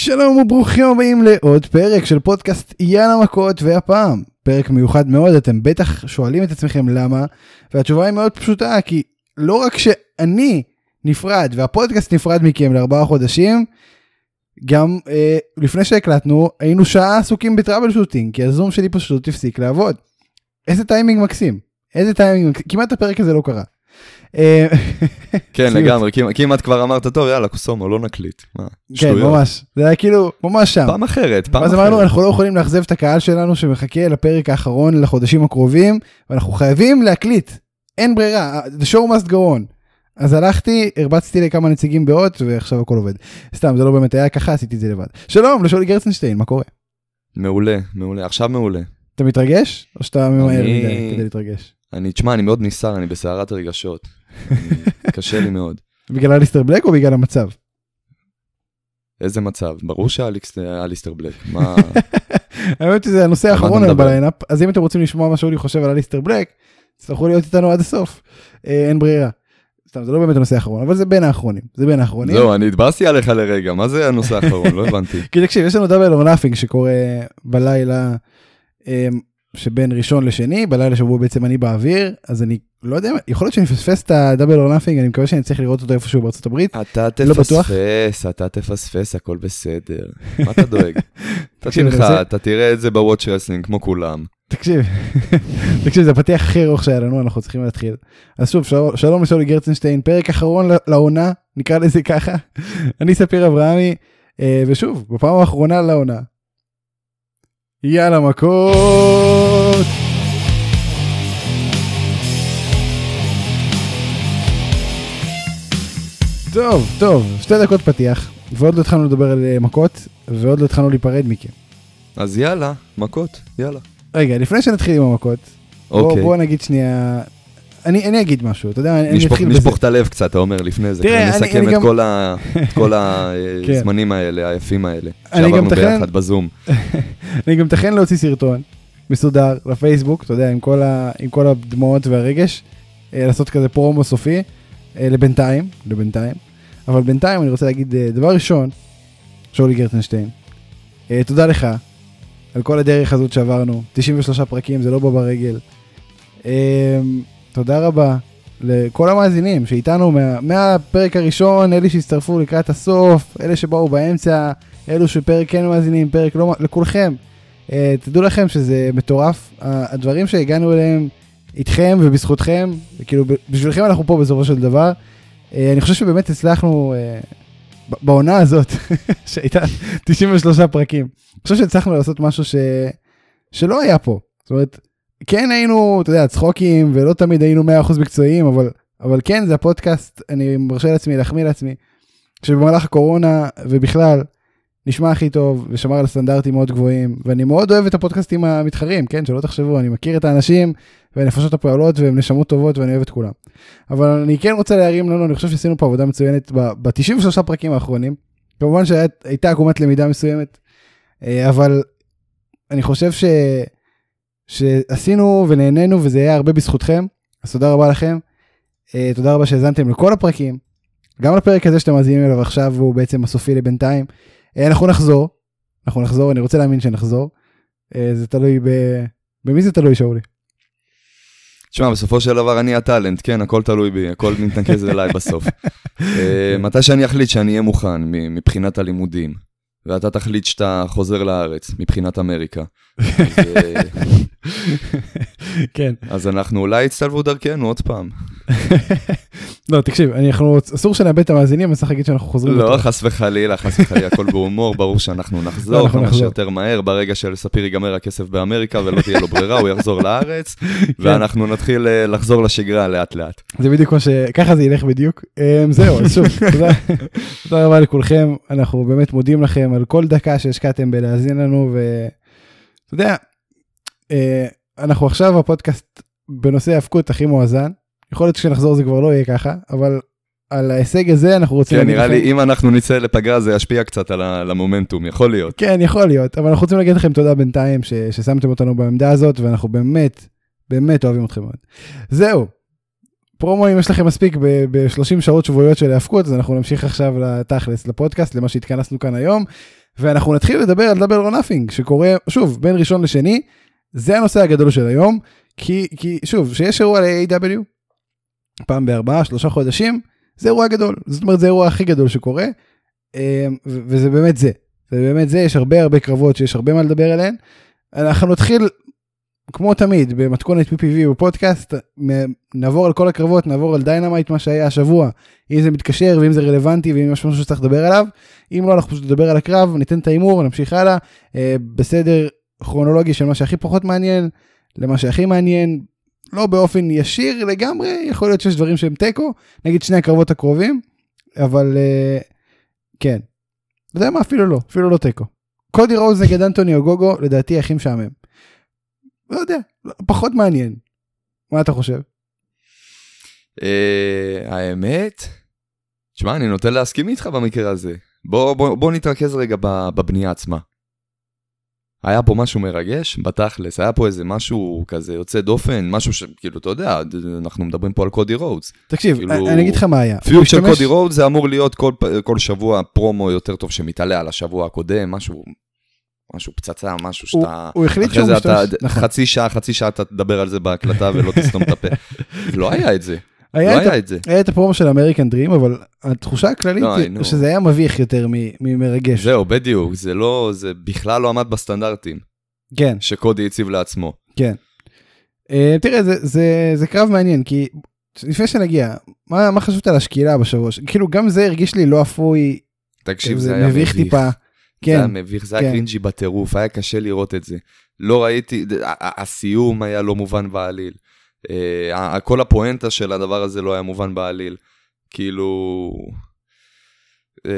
שלום וברוכים הבאים לעוד פרק של פודקאסט יאללה מכות והפעם פרק מיוחד מאוד אתם בטח שואלים את עצמכם למה והתשובה היא מאוד פשוטה כי לא רק שאני נפרד והפודקאסט נפרד מכם לארבעה חודשים גם אה, לפני שהקלטנו היינו שעה עסוקים ב troubleshooting כי הזום שלי פשוט הפסיק לעבוד. איזה טיימינג מקסים איזה טיימינג מקסים כמעט הפרק הזה לא קרה. אה, כן, ציוץ. לגמרי, כמעט- כבר אמרת, טוב, יאללה, קוסומו, לא נקליט. כן. ממש זה היה כאילו ממש שם. פעם אחרת, פעם אז אחרת. אמרנו אנחנו לא יכולים לאכזב את הקהל שלנו שמחכה לפרק האחרון לחודשים הקרובים ואנחנו חייבים להקליט אין ברירה the show must go on. אז הלכתי הרבצתי לכמה נציגים באות ועכשיו הכל עובד. סתם זה לא באמת היה ככה עשיתי את זה לבד. שלום לשולי גרצנשטיין מה קורה? מעולה, מעולה, עכשיו מעולה. אתה מתרגש או שאתה ממהר מדי כדי להתרגש? אני, תשמע, אני מאוד נסער, אני בסערת רגשות. אני- קשה לי מאוד. בגלל אליסטר בלק או בגלל המצב? איזה מצב, ברור שאליסטר בלק, מה... האמת שזה הנושא האחרון היום? בליינאפ אז אם אתם רוצים לשמוע מה ששאולי חושב על אליסטר בלק תצטרכו להיות איתנו עד הסוף אה, אין ברירה. סתם זה לא באמת הנושא האחרון אבל זה בין האחרונים זה בין האחרונים. זהו, אני התבאסתי עליך לרגע, מה זה הנושא האחרון? לא הבנתי. כי תקשיב יש לנו Double or Nothing שקורה בלילה אה, שבין ראשון לשני בלילה שבו בעצם אני באוויר אז אני לא יודע יכול להיות שאני אפספס את ה Double or Nothing אני מקווה שאני צריך לראות אותו איפשהו בארצות הברית. אתה לא? תפספס, אתה תפספס, הכל בסדר. מה אתה דואג? תקשיב, רוצה- אתה תראה את זה ב Watch Wrestling, כמו כולם. תקשיב תקשיב זה הפתיח הכי ארוך שהיה לנו אנחנו צריכים להתחיל. אז שוב שלום- שלום לשאולי גרצנשטיין פרק אחרון לעונה נקרא לזה ככה אני ספיר אברהמי אה, ושוב בפעם האחרונה לעונה. יאללה מכות. טוב טוב שתי דקות פתיח ועוד לא התחלנו לדבר על אה, מכות ועוד לא התחלנו להיפרד מכם. אז יאללה, מכות, יאללה. רגע לפני שנתחיל עם המכות בוא, אוקיי. בוא נגיד שנייה, אני, אני אגיד משהו, אתה יודע, אני אתחיל בזה. נשפוך את הלב קצת, אתה אומר, לפני זה. תראה, כדי אני- נסכם אני את גם- כל ה- את כל כן. הזמנים האלה, היפים האלה. שעברנו ביחד בזום. אני גם מתכן להוציא סרטון מסודר לפייסבוק, אתה יודע, עם כל, ה, עם כל הדמעות והרגש, אה, לעשות כזה פרומו סופי, אה, לבינתיים, לבינתיים. אבל בינתיים אני רוצה להגיד, אה, דבר ראשון, שאולי גרטנשטיין, תודה לך על כל הדרך הזאת שעברנו, 93 פרקים, זה לא בא ברגל. תודה רבה לכל המאזינים שאיתנו מה, מהפרק הראשון, אלה שהצטרפו לקראת הסוף, אלה שבאו באמצע, אלו שפרק כן מאזינים, פרק לא, לכולכם. Uh, תדעו לכם שזה מטורף, uh, הדברים שהגענו אליהם איתכם ובזכותכם, כאילו בשבילכם אנחנו פה בסופו של דבר. Uh, אני חושב שבאמת הצלחנו uh, בעונה הזאת, שהייתה 93 פרקים, אני חושב שהצלחנו לעשות משהו ש... שלא היה פה. זאת אומרת, כן היינו, אתה יודע, צחוקים ולא תמיד היינו 100% מקצועיים, אבל, אבל כן זה הפודקאסט, אני מרשה לעצמי להחמיא לעצמי, שבמהלך הקורונה ובכלל, נשמע הכי טוב ושמר על סטנדרטים מאוד גבוהים ואני מאוד אוהב את הפודקאסטים המתחרים כן שלא תחשבו אני מכיר את האנשים והנפשות הפועלות והם נשמות טובות ואני אוהב את כולם. אבל אני כן רוצה להרים לנו אני חושב שעשינו פה עבודה מצוינת ב-93 פרקים האחרונים כמובן שהייתה עקומת למידה מסוימת אה, אבל אני חושב ש... שעשינו ונהנינו וזה היה הרבה בזכותכם אז תודה רבה לכם. אה, תודה רבה שהאזנתם לכל הפרקים. גם לפרק הזה שאתם מאזינים אליו עכשיו הוא בעצם הסופי לבינתיים. אה, אנחנו נחזור, אנחנו נחזור, אני רוצה להאמין שנחזור. אה, זה תלוי ב... במי זה תלוי שאולי? תשמע, בסופו של דבר אני הטאלנט, כן, הכל תלוי בי, הכל מתנקז אליי בסוף. מתי שאני אחליט שאני אהיה מוכן מבחינת הלימודים, ואתה תחליט שאתה חוזר לארץ מבחינת אמריקה, כן. אז אנחנו אולי יצטלבו דרכנו עוד פעם. לא, תקשיב, אנחנו, אסור שנאבד את המאזינים, אז צריך להגיד שאנחנו חוזרים. לא. חס וחלילה, חס וחלילה, הכל בהומור, ברור שאנחנו לא, נחזור אנחנו כמה נחזור. שיותר מהר, ברגע שלספיר ייגמר הכסף באמריקה ולא תהיה לו ברירה, הוא יחזור לארץ, כן. ואנחנו נתחיל אה, לחזור לשגרה לאט לאט. זה בדיוק מה ש... ככה זה ילך בדיוק. אמ, זהו, אז שוב, תודה, רבה לכולכם, אנחנו באמת מודים לכם על כל דקה שהשקעתם בלהאזין לנו, ואתה יודע, אה, אנחנו עכשיו הפודקאסט בנושא האבקות הכי מואזן, יכול להיות שכשנחזור זה כבר לא יהיה ככה, אבל על ההישג הזה אנחנו רוצים כן, נראה לכם- לי אם אנחנו נצא לפגרה זה ישפיע קצת על המומנטום, יכול להיות. כן, יכול להיות, אבל אנחנו רוצים להגיד לכם תודה בינתיים ש, ששמתם אותנו בעמדה הזאת, ואנחנו באמת, באמת אוהבים אתכם מאוד. זהו, פרומואים יש לכם מספיק ב-30 שעות שבועיות של ההאבקות, אז אנחנו נמשיך עכשיו לתכלס, לפודקאסט, למה שהתכנסנו כאן היום. ואנחנו נתחיל לדבר על Double or Nothing שקורה שוב בין ראשון לשני זה הנושא הגדול של היום כי כי שוב שיש אירוע ל-AEW פעם בארבעה שלושה חודשים זה אירוע גדול זאת אומרת זה האירוע הכי גדול שקורה ו- וזה באמת זה זה באמת זה יש הרבה הרבה קרבות שיש הרבה מה לדבר עליהן. אנחנו נתחיל כמו תמיד במתכונת PPV בפודקאסט נעבור על כל הקרבות נעבור על Dynamite מה שהיה השבוע אם זה מתקשר ואם זה רלוונטי ואם יש משהו שצריך לדבר עליו אם לא אנחנו פשוט נדבר על הקרב ניתן את ההימור נמשיך הלאה אה, בסדר כרונולוגי של מה שהכי פחות מעניין למה שהכי מעניין לא באופן ישיר לגמרי יכול להיות שיש דברים שהם תיקו נגיד שני הקרבות הקרובים אבל אה, כן. אתה יודע מה אפילו לא אפילו לא תיקו. קודי רודס נגד אנטוני אוגוגו לדעתי הכי משעמם. לא יודע פחות מעניין. מה אתה חושב? אה, האמת, תשמע, אני נוטה להסכים איתך במקרה הזה. בוא, בוא, בוא נתרכז רגע בבנייה עצמה. היה פה משהו מרגש, בתכלס, היה פה איזה משהו כזה יוצא דופן, משהו שכאילו, אתה יודע, אנחנו מדברים פה על קודי רודס. תקשיב כאילו- אני אגיד לך מה היה. הוא של קודי רודס זה אמור להיות כל, כל שבוע פרומו יותר טוב שמתעלה על השבוע הקודם, משהו, משהו פצצה, משהו שאתה... הוא החליט אחרי שהוא זה אתה, משתמש. נכון. חצי שעה, חצי שעה אתה תדבר על זה בהקלטה ולא תסתום את הפה. לא היה את זה, לא היה את היה את זה. היה את הפרומו של אמריקן דרים אבל התחושה הכללית לא, היא. שזה היה מביך יותר ממרגש. זהו, בדיוק, זה לא, זה בכלל לא עמד בסטנדרטים כן שקודי הציב לעצמו. כן. אה, תראה זה זה זה קרב מעניין כי לפני שנגיע מה מה חשבת על השקילה בשבוע כאילו גם זה הרגיש לי לא אפוי תקשיב, זה זה היה מביך מביך. טיפה. זה כן היה מביך, זה היה כן. קרינג'י בטירוף, היה קשה לראות את זה. לא ראיתי, הסיום היה לא מובן בעליל. אה, כל הפואנטה של הדבר הזה לא היה מובן בעליל. כאילו... אה,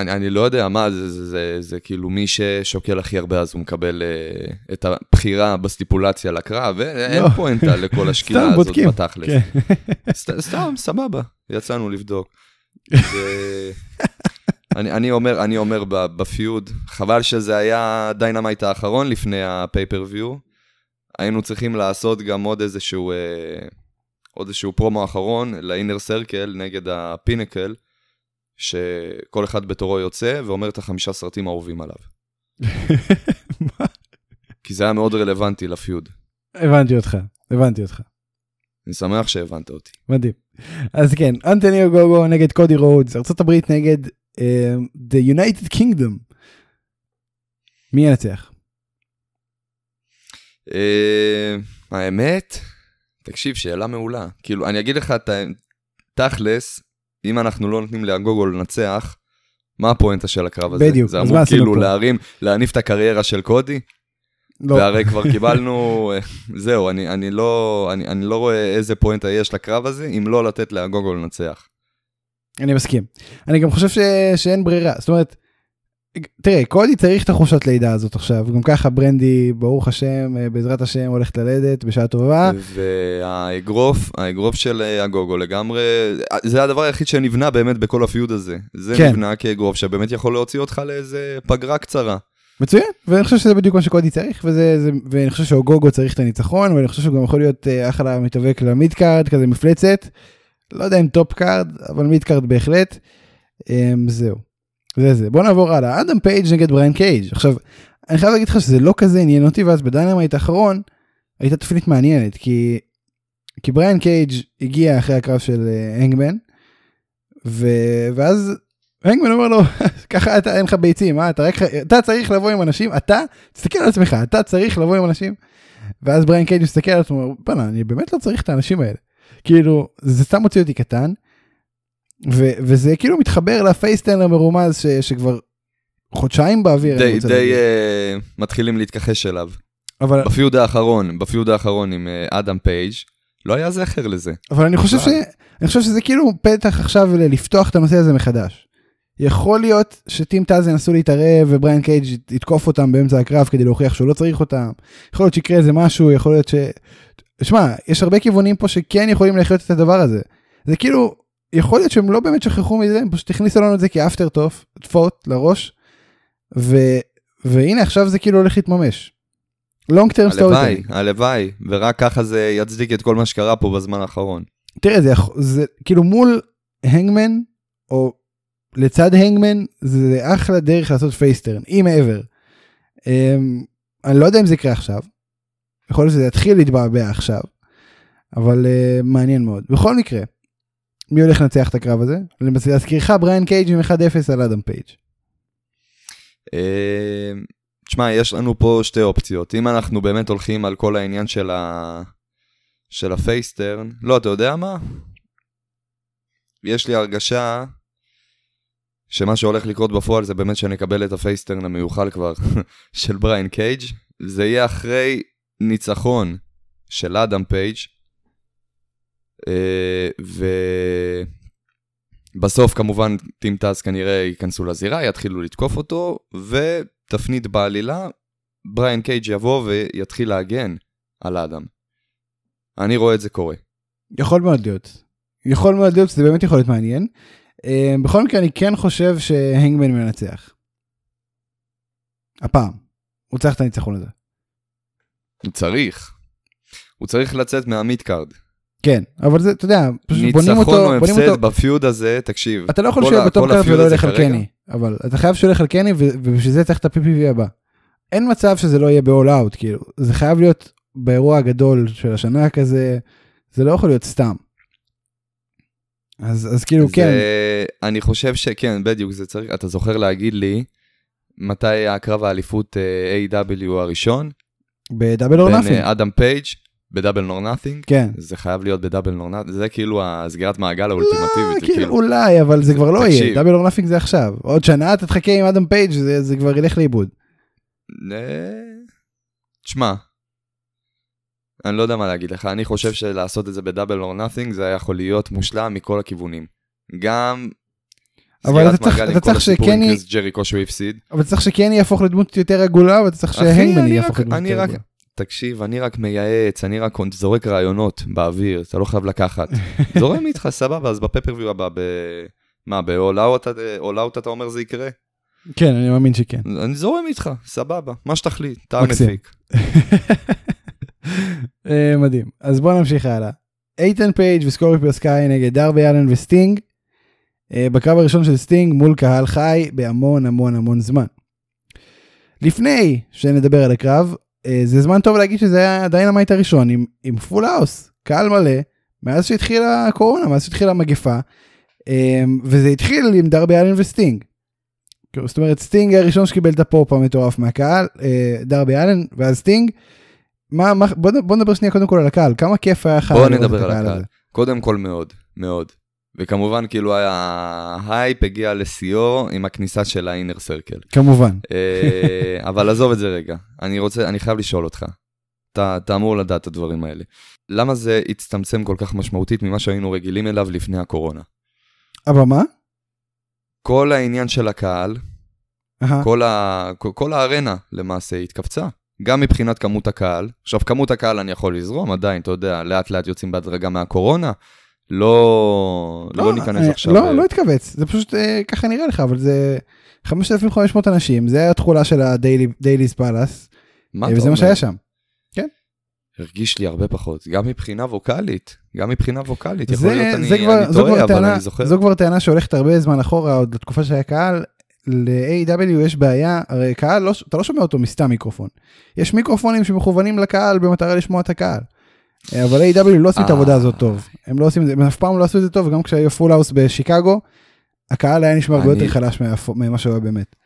אני, אני לא יודע מה זה, זה, זה, זה כאילו מי ששוקל הכי הרבה אז הוא מקבל אה, את הבחירה בסטיפולציה לקרב, ואין לא. פואנטה לכל השקילה סתם הזאת בודקים. בתכלס. כן. סת- סתם, סבבה, יצאנו לבדוק. אני, אני אומר, אני אומר ב feud, חבל שזה היה Dynamite האחרון לפני ה pay-per-view. היינו צריכים לעשות גם עוד איזשהו, אה, עוד איזשהו פרומו אחרון ל Inner Circle נגד ה Pinnacle, שכל אחד בתורו יוצא ואומר את החמישה סרטים האהובים עליו. כי זה היה מאוד רלוונטי ל feud. הבנתי אותך הבנתי אותך אני שמח שהבנת אותי. מדהים. אז כן אנטוניו גוגו נגד קודי רודס ארה"ב נגד The United Kingdom. מי ינצח? אה, האמת, תקשיב, שאלה מעולה. כאילו, אני אגיד לך את ה... תכלס, אם אנחנו לא נותנים לאגוגו לנצח, מה הפואנטה של הקרב הזה? בדיוק, זה אז אמור מה עשינו כאילו פה? להרים, להניף את הקריירה של קודי, לא. והרי כבר קיבלנו, זהו, אני, אני, לא, אני, אני לא רואה איזה פואנטה יש לקרב הזה, אם לא לתת לאגוגו לנצח. אני מסכים. אני גם חושב ש... שאין ברירה זאת אומרת. תראה קודי צריך את החופשת לידה הזאת עכשיו גם ככה ברנדי ברוך השם אה, בעזרת השם הולכת ללדת בשעה טובה והאגרוף, האגרוף של אה, אגוגו לגמרי, זה הדבר היחיד שנבנה באמת בכל הפיוד הזה. זה כן. נבנה כאגרוף שבאמת יכול להוציא אותך לאיזה פגרה קצרה. מצוין ואני חושב שזה בדיוק מה שקודי צריך וזה זה ואני חושב שאוגוגו צריך את הניצחון ואני חושב שהוא גם יכול להיות אה, אחלה מתאבק ל mid card כזה מפלצת. לא יודע אם top card אבל mid card בהחלט. אמ, זהו. זה זה בוא נעבור הלאה אדם פייג' נגד בריין קייג' עכשיו אני חייב להגיד לך שזה לא כזה עניין אותי ואז ב Dynamite האחרון הייתה תפנית מעניינת כי כי בריין קייג' הגיע אחרי הקרב של אה, הנגמן ו... ואז הנגמן אומר לו ככה אתה אין לך ביצים אה? אתה, רק... אתה צריך לבוא עם אנשים אתה תסתכל על עצמך אתה צריך לבוא עם אנשים ואז בריין קייג' מסתכל על עצמו בואנה אני באמת לא צריך את האנשים האלה כאילו זה סתם מוציא אותי קטן ו... וזה כאילו מתחבר ל face turn המרומז ש... שכבר חודשיים באוויר די, די. אה, מתחילים להתכחש אליו. אבל ב feud האחרון, ב feud האחרון עם אה, אדם פייג', לא היה זכר לזה. אבל אני חושב, ש... אני חושב שזה כאילו פתח עכשיו לפתוח את הנושא הזה מחדש. יכול להיות שטים טאז ינסו להתערב ובריין קייג' יתקוף אותם באמצע הקרב כדי להוכיח שהוא לא צריך אותם. יכול להיות שיקרה איזה משהו, יכול להיות ש... שמע, יש הרבה כיוונים פה שכן יכולים לחיות את הדבר הזה. זה כאילו, יכול להיות שהם לא באמת שכחו מזה, הם פשוט הכניסו לנו את זה כאפטר טוף, טפות לראש. ו... והנה עכשיו זה כאילו הולך להתממש. long term הלוואי, הלוואי, ורק ככה זה יצדיק את כל מה שקרה פה בזמן האחרון. תראה זה, זה כאילו מול הנגמן או לצד הנגמן זה אחלה דרך לעשות face turn, אם מעבר. אמ, אני לא יודע אם זה יקרה עכשיו, יכול להיות שזה יתחיל להתבעבע עכשיו, אבל uh, מעניין מאוד. בכל מקרה, מי הולך לנצח את הקרב הזה? להזכירך בריאן קייג' עם 1-0 על אדם פייג'. אמ, תשמע, יש לנו פה שתי אופציות. אם אנחנו באמת הולכים על כל העניין של, ה... של ה face turn, לא, אתה יודע מה? יש לי הרגשה שמה שהולך לקרות בפועל זה באמת שנקבל את ה face turn המיוחל כבר של בריין קייג'. זה יהיה אחרי ניצחון של אדם פייג', אה, ובסוף כמובן Team Taz כנראה ייכנסו לזירה, יתחילו לתקוף אותו, ותפנית בעלילה, בריין קייג' יבוא ויתחיל להגן על אדם. אני רואה את זה קורה. יכול מאוד להיות. יכול מאוד להיות שזה באמת יכול להיות מעניין. Uh, בכל מקרה אני כן חושב שהנגמן מנצח. הפעם. הוא צריך את הניצחון הזה. הוא צריך. הוא צריך לצאת מה mid card. כן, אבל זה, אתה יודע, פשוט בונים אותו, ניצחון או בונים הפסד אותו, ב feud הזה, תקשיב. אתה לא יכול כל שיהיה ה- ב top card ולא ילך על. קני, אבל אתה חייב שהוא ילך על קני ובשביל זה צריך את ה-PPV הבא. אין מצב שזה לא יהיה ב-all out, כאילו, זה חייב להיות באירוע הגדול של השנה כזה, זה לא יכול להיות סתם. אז, אז כאילו, כן, זה, אני חושב שכן, בדיוק, זה צריך, אתה זוכר להגיד לי מתי הקרב האליפות אה, AEW הראשון? ב Double or בין Nothing, אה, אדם פייג' ב Double or Nothing? כן. זה חייב להיות ב Double or Nothing, זה כאילו הסגירת מעגל האולטימטיבית. זה כאילו, אולי, אבל זה כבר לא יהיה. Double or Nothing זה עכשיו. עוד שנה אתה תחכה עם אדם פייג' זה, זה כבר ילך לאיבוד. אה, תשמע, אני לא יודע מה להגיד לך, אני חושב שלעשות את זה ב Double or Nothing זה יכול להיות מושלם מכל הכיוונים. גם אבל אתה צריך- אתה צריך שקני- קריס ג'ריקו שהוא הפסיד. אבל צריך שקני יהפוך לדמות יותר עגולה ואתה צריך שהנגמן אני יהפוך לדמות יותר עגולה. תקשיב, אני רק מייעץ, אני רק זורק רעיונות באוויר, אתה לא חייב לקחת. זורם איתך, סבבה, אז ב pay-per-view הבא, ב... מה, ב-all out אתה אומר זה יקרה? כן, אני מאמין שכן. אני זורם איתך, סבבה, מה שתחליט, אתה. המפיק. אה, מדהים. אז בוא נמשיך הלאה. אית'ן פייג' וסקורפיו סקאי נגד דרבי אלן וסטינג. אה, בקרב הראשון של סטינג מול קהל חי בהמון המון המון זמן. לפני שנדבר על הקרב, אה, זה זמן טוב להגיד שזה היה ה Dynamite הראשון עם, עם full house, קהל מלא, מאז שהתחילה הקורונה, מאז שהתחילה המגפה, אה, וזה התחיל עם דרבי אלן וסטינג. זאת אומרת, סטינג הראשון שקיבל את הפופ המטורף מהקהל, דרבי אלן, ואז סטינג. מה, מה, בוא, בוא נדבר שנייה קודם כל על הקהל, כמה כיף היה לך בוא לראות את נדבר על הקהל. קודם כל מאוד, מאוד. וכמובן, כאילו, ההייפ הגיע לשיאו עם הכניסה של האינר סרקל. כמובן. אה, אבל עזוב את זה רגע, אני רוצה, אני חייב לשאול אותך. אתה, אתה אמור לדעת את הדברים האלה. למה זה הצטמצם כל כך משמעותית ממה שהיינו רגילים אליו לפני הקורונה? אבל מה? כל העניין של הקהל. כל, ה, כל, כל הארנה למעשה התכווצה. גם מבחינת כמות הקהל. עכשיו, כמות הקהל אני יכול לזרום, עדיין, אתה יודע, לאט לאט יוצאים בהדרגה מהקורונה. לא, לא, לא ניכנס אה, עכשיו... לא, לא התכווץ, זה פשוט אה, ככה נראה לך, אבל זה 5,500 אנשים, זה התכולה של הדייליס פאלאס, אתה וזה מה? שהיה שם. הרגיש לי הרבה פחות, גם מבחינה ווקאלית, גם מבחינה ווקאלית, יכול זה, להיות אני, זה כבר, אני טועה, אבל טענה, אני זוכר. זו כבר טענה שהולכת הרבה זמן אחורה, עוד לתקופה שהיה קהל, ל-AW יש בעיה, הרי קהל, לא, אתה לא שומע אותו מסתם מיקרופון. יש מיקרופונים שמכוונים לקהל במטרה לשמוע את הקהל. אה, אבל AEW לא עושים את אה. העבודה הזאת טוב. הם לא עושים את זה, הם אף פעם לא עשו את זה טוב, וגם כשהיו full house בשיקגו, הקהל היה נשמע הרבה יותר חלש ממה שהוא היה באמת.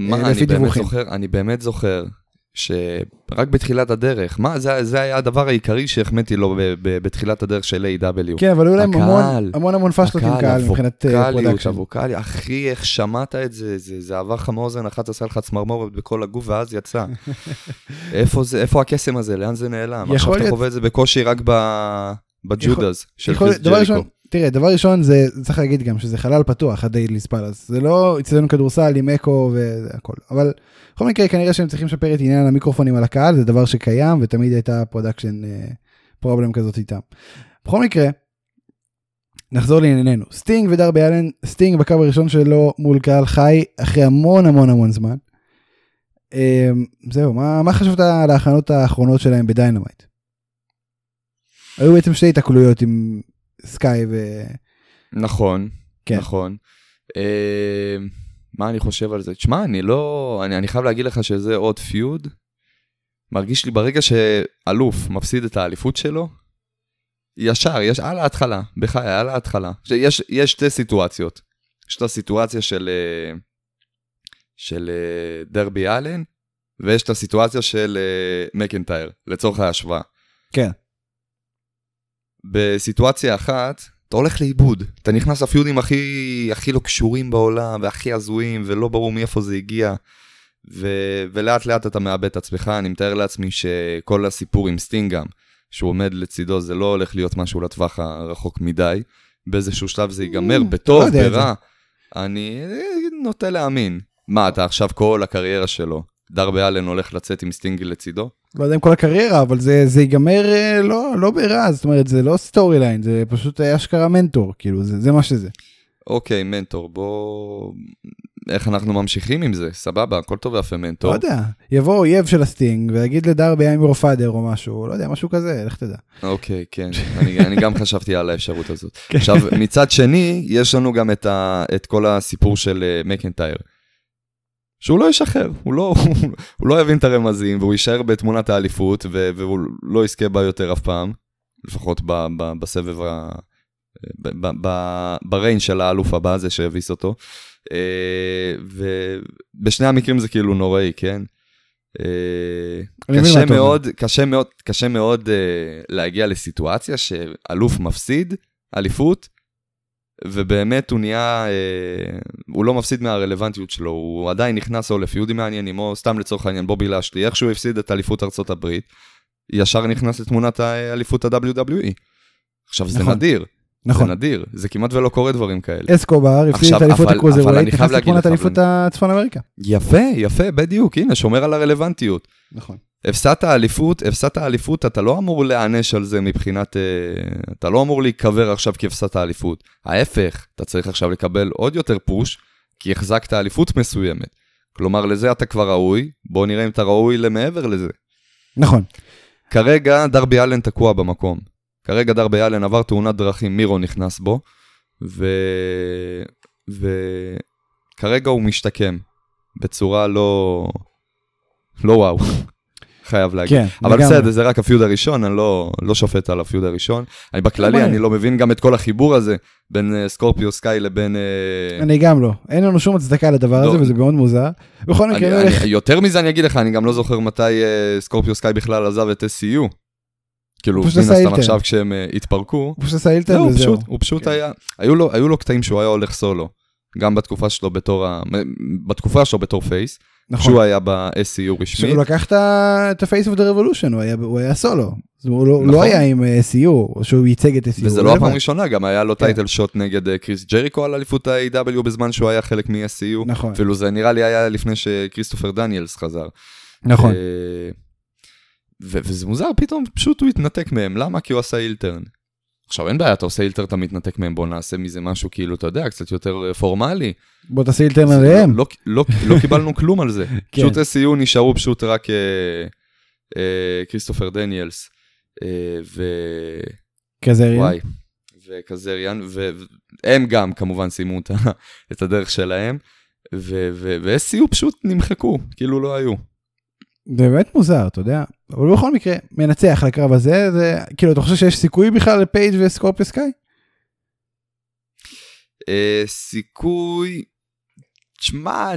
מה, אה, אני באמת. זוכר, אני באמת זוכר שרק בתחילת הדרך, מה, זה, זה היה הדבר העיקרי שהחמאתי לו ב, ב, בתחילת הדרך של AEW כן, אבל היו להם המון, המון המון פשלות עם קהל מבחינת אה, הווקאליות, production. הווקאליה, אחי, איך שמעת את זה, זה, זה עבר לך מאוזן אחת, עשה לך צמרמורת בכל הגוף, ואז יצא. איפה זה, איפה הקסם הזה, לאן זה נעלם? עכשיו אתה להיות- חווה את זה בקושי רק ב, ב Judas של יכול- קריס ג'ריקו. תראה, דבר ראשון זה, צריך להגיד גם שזה חלל פתוח, הדייליס פלייס. זה לא אצלנו כדורסל עם אקו והכל. אבל בכל מקרה, כנראה שהם צריכים לשפר את עניין המיקרופונים על הקהל, זה דבר שקיים, ותמיד הייתה production problem כזאת איתם. בכל מקרה, נחזור לענייננו. סטינג ודרבי אלן, סטינג בקרב הראשון שלו מול קהל חי, אחרי המון המון המון זמן. אמ, זהו, מה, מה חשבת על ההכנות האחרונות שלהם בדיינמייט? היו בעצם שתי התקלויות עם סקאי ו... נכון, כן. נכון. אה, מה אני חושב על זה? תשמע, אני לא... אני, אני חייב להגיד לך שזה עוד feud. מרגיש לי ברגע שאלוף מפסיד את האליפות שלו, ישר, יש על ההתחלה, בחיי, על ההתחלה. יש, יש שתי סיטואציות. יש את הסיטואציה של, אה, של אה, דרבי אלן, ויש את הסיטואציה של אה, מקנטייר, לצורך ההשוואה. כן. בסיטואציה אחת, אתה הולך לאיבוד. אתה נכנס לפיודים הכי, הכי לא קשורים בעולם, והכי הזויים, ולא ברור מאיפה זה הגיע. ו... ולאט לאט אתה מאבד את עצמך, אני מתאר לעצמי שכל הסיפור עם סטינג גם, שהוא עומד לצידו, זה לא הולך להיות משהו לטווח הרחוק מדי. באיזשהו שלב זה ייגמר, לא בטוב, את ברע. אני נוטה להאמין. מה, אתה עכשיו כל הקריירה שלו, דרבי אלן הולך לצאת עם סטינג לצידו? לא יודע אם כל הקריירה, אבל זה, זה ייגמר אה, לא, לא ברע, זאת אומרת, זה לא storyline, זה פשוט אה, אשכרה מנטור, כאילו, זה, זה מה שזה. אוקיי, מנטור, בוא... איך אנחנו ממשיכים עם זה? סבבה, הכל טוב ויפה מנטור. לא יודע, יבוא אויב של הסטינג ויגיד לדרבי your father או משהו, לא יודע, משהו כזה, לך תדע. אוקיי, כן, אני, אני גם חשבתי על האפשרות הזאת. כן. עכשיו, מצד שני, יש לנו גם את, ה, את כל הסיפור של uh, מקנטייר. שהוא לא ישחרר, הוא לא, הוא לא יבין את הרמזים, והוא יישאר בתמונת האליפות, והוא לא יזכה בה יותר אף פעם, לפחות ב, ב, בסבב ה... ב, ב, ב, בריין של האלוף הבא הזה שהביס אותו. אה, ובשני המקרים זה כאילו נוראי, כן? אה, קשה. מאוד, קשה מאוד, קשה מאוד אה, להגיע לסיטואציה שאלוף מפסיד אליפות, ובאמת הוא נהיה, אה, הוא לא מפסיד מהרלוונטיות שלו, הוא עדיין נכנס או לפיודים מעניינים, או סתם לצורך העניין בובי לשלי, איך שהוא הפסיד את אליפות ארצות הברית, ישר נכנס לתמונת האליפות ה-WWE. עכשיו זה נכון. נדיר, נכון. זה נדיר, זה כמעט ולא קורה דברים כאלה. אסקובר הפסיד עכשיו, את אליפות הקרוזרווייט, נכנס לתמונת אליפות הצפון אמריקה. יפה, יפה, בדיוק, הנה, שומר על הרלוונטיות. נכון. הפסדת האליפות, הפסדת האליפות, אתה לא אמור להיענש על זה מבחינת... אה, אתה לא אמור להיקבר עכשיו כי הפסדת האליפות. ההפך, אתה צריך עכשיו לקבל עוד יותר פוש, כי החזקת אליפות מסוימת. כלומר, לזה אתה כבר ראוי, בוא נראה אם אתה ראוי למעבר לזה. נכון. כרגע דרבי אלן תקוע במקום. כרגע דרבי אלן עבר תאונת דרכים, מירו נכנס בו, ו... וכרגע הוא משתקם בצורה לא... לא וואו, חייב להגיד. כן, אבל לגמרי. בסדר, זה רק הפיוד הראשון, אני לא, לא שופט על הפיוד הראשון. אני בכללי, אני לא מבין גם את כל החיבור הזה בין אה, סקורפיו סקאי לבין... אה, אני גם לא. אין לנו שום הצדקה לדבר לא. הזה, וזה מאוד מוזר. בכל מקרה, אני, נלך- יותר מזה אני אגיד לך, אני גם לא זוכר מתי אה, סקורפיו סקאי בכלל עזב את SCU. כאילו, מן הסתם. עכשיו כשהם אה, התפרקו, הוא פשוט עשה אילטר לא, וזהו. הוא פשוט כן. היה, היו לו, היו לו קטעים שהוא היה הולך סולו. גם בתקופה שלו בתור ה... בתקופה שלו בתור face, נכון. כשהוא היה ב-SCU רשמית. שהוא לקח את ה-face of the revolution, הוא היה- הוא היה סולו. אומרת, הוא לא- נכון. לא היה עם אה, SCU, שהוא ייצג את SCU. וזה לא. הפעם הראשונה, גם היה לו כן. title shot נגד אה, קריס ג'ריקו על אליפות ה-AEW בזמן שהוא היה חלק מ-SCU. נכון, אפילו זה נראה לי היה לפני שכריסטופר דניאלס חזר. נכון. אה, ו- וזה מוזר, פתאום פשוט הוא התנתק מהם, למה? כי הוא עשה heel turn. עכשיו אין בעיה, אתה עושה אילטר, אתה מתנתק מהם, בוא נעשה מזה משהו כאילו, אתה יודע, קצת יותר אה, פורמלי. בוא תעשה אילטרן זה עליהם. לא, לא, לא קיבלנו כלום על זה. כן. פשוט SCU נשארו פשוט רק אה, אה, כריסטופר דניאלס אה, קזריאן. ווואי, וקזריאן, והם גם כמובן סיימו את הדרך שלהם, ו- ו- פשוט נמחקו, כאילו לא היו. זה באמת מוזר, אתה יודע. אבל בכל מקרה, מנצח לקרב הזה, זה כאילו, אתה חושב שיש סיכוי בכלל לפייג' וסקורפיו סקאי? אה, סיכוי, תשמע,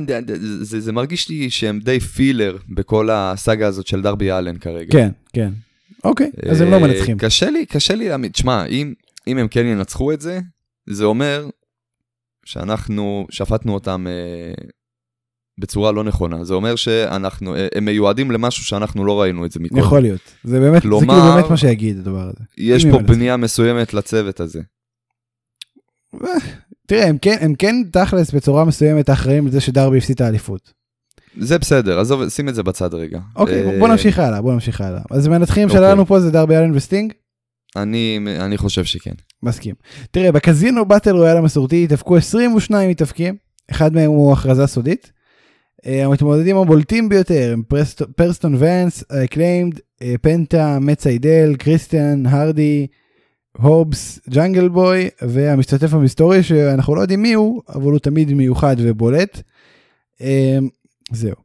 זה, זה מרגיש לי שהם די פילר בכל הסאגה הזאת של דרבי אלן כרגע. כן, כן. אוקיי, אז הם לא אה, מנצחים. קשה לי, קשה לי להאמין, תשמע, אם, אם הם כן ינצחו את זה, זה אומר שאנחנו שפטנו אותם אה, בצורה לא נכונה. זה אומר שאנחנו, אה, הם מיועדים למשהו שאנחנו לא ראינו את זה מקודם. יכול להיות. זה באמת, זה כלומר- כאילו באמת מה שיגיד הדבר הזה. יש פה. בנייה מסוימת לצוות הזה. תראה, הם כן, הם כן תכלס בצורה מסוימת אחראים לזה שדרבי הפסיד את האליפות. זה בסדר, עזוב, שים את זה בצד רגע. אוקיי, אה, בוא נמשיך הלאה, בוא נמשיך הלאה. אז המנתחים אוקיי. שלנו פה זה דרבי אלן וסטינג? אני, אני חושב שכן. מסכים. תראה, בקזינו באטל רויאל המסורתי התאבקו 22 מתאבקים, אחד מהם הוא הכרזה סודית. אה, המתמודדים הבולטים ביותר הם פרסט- פרסטון ונס, אקליימד, פנטה, מאט סיידל, קריסטיאן, הרדי, הובס ג'אנגל בוי והמשתתף המסתורי שאנחנו לא יודעים מי הוא אבל הוא תמיד מיוחד ובולט. אה, זהו.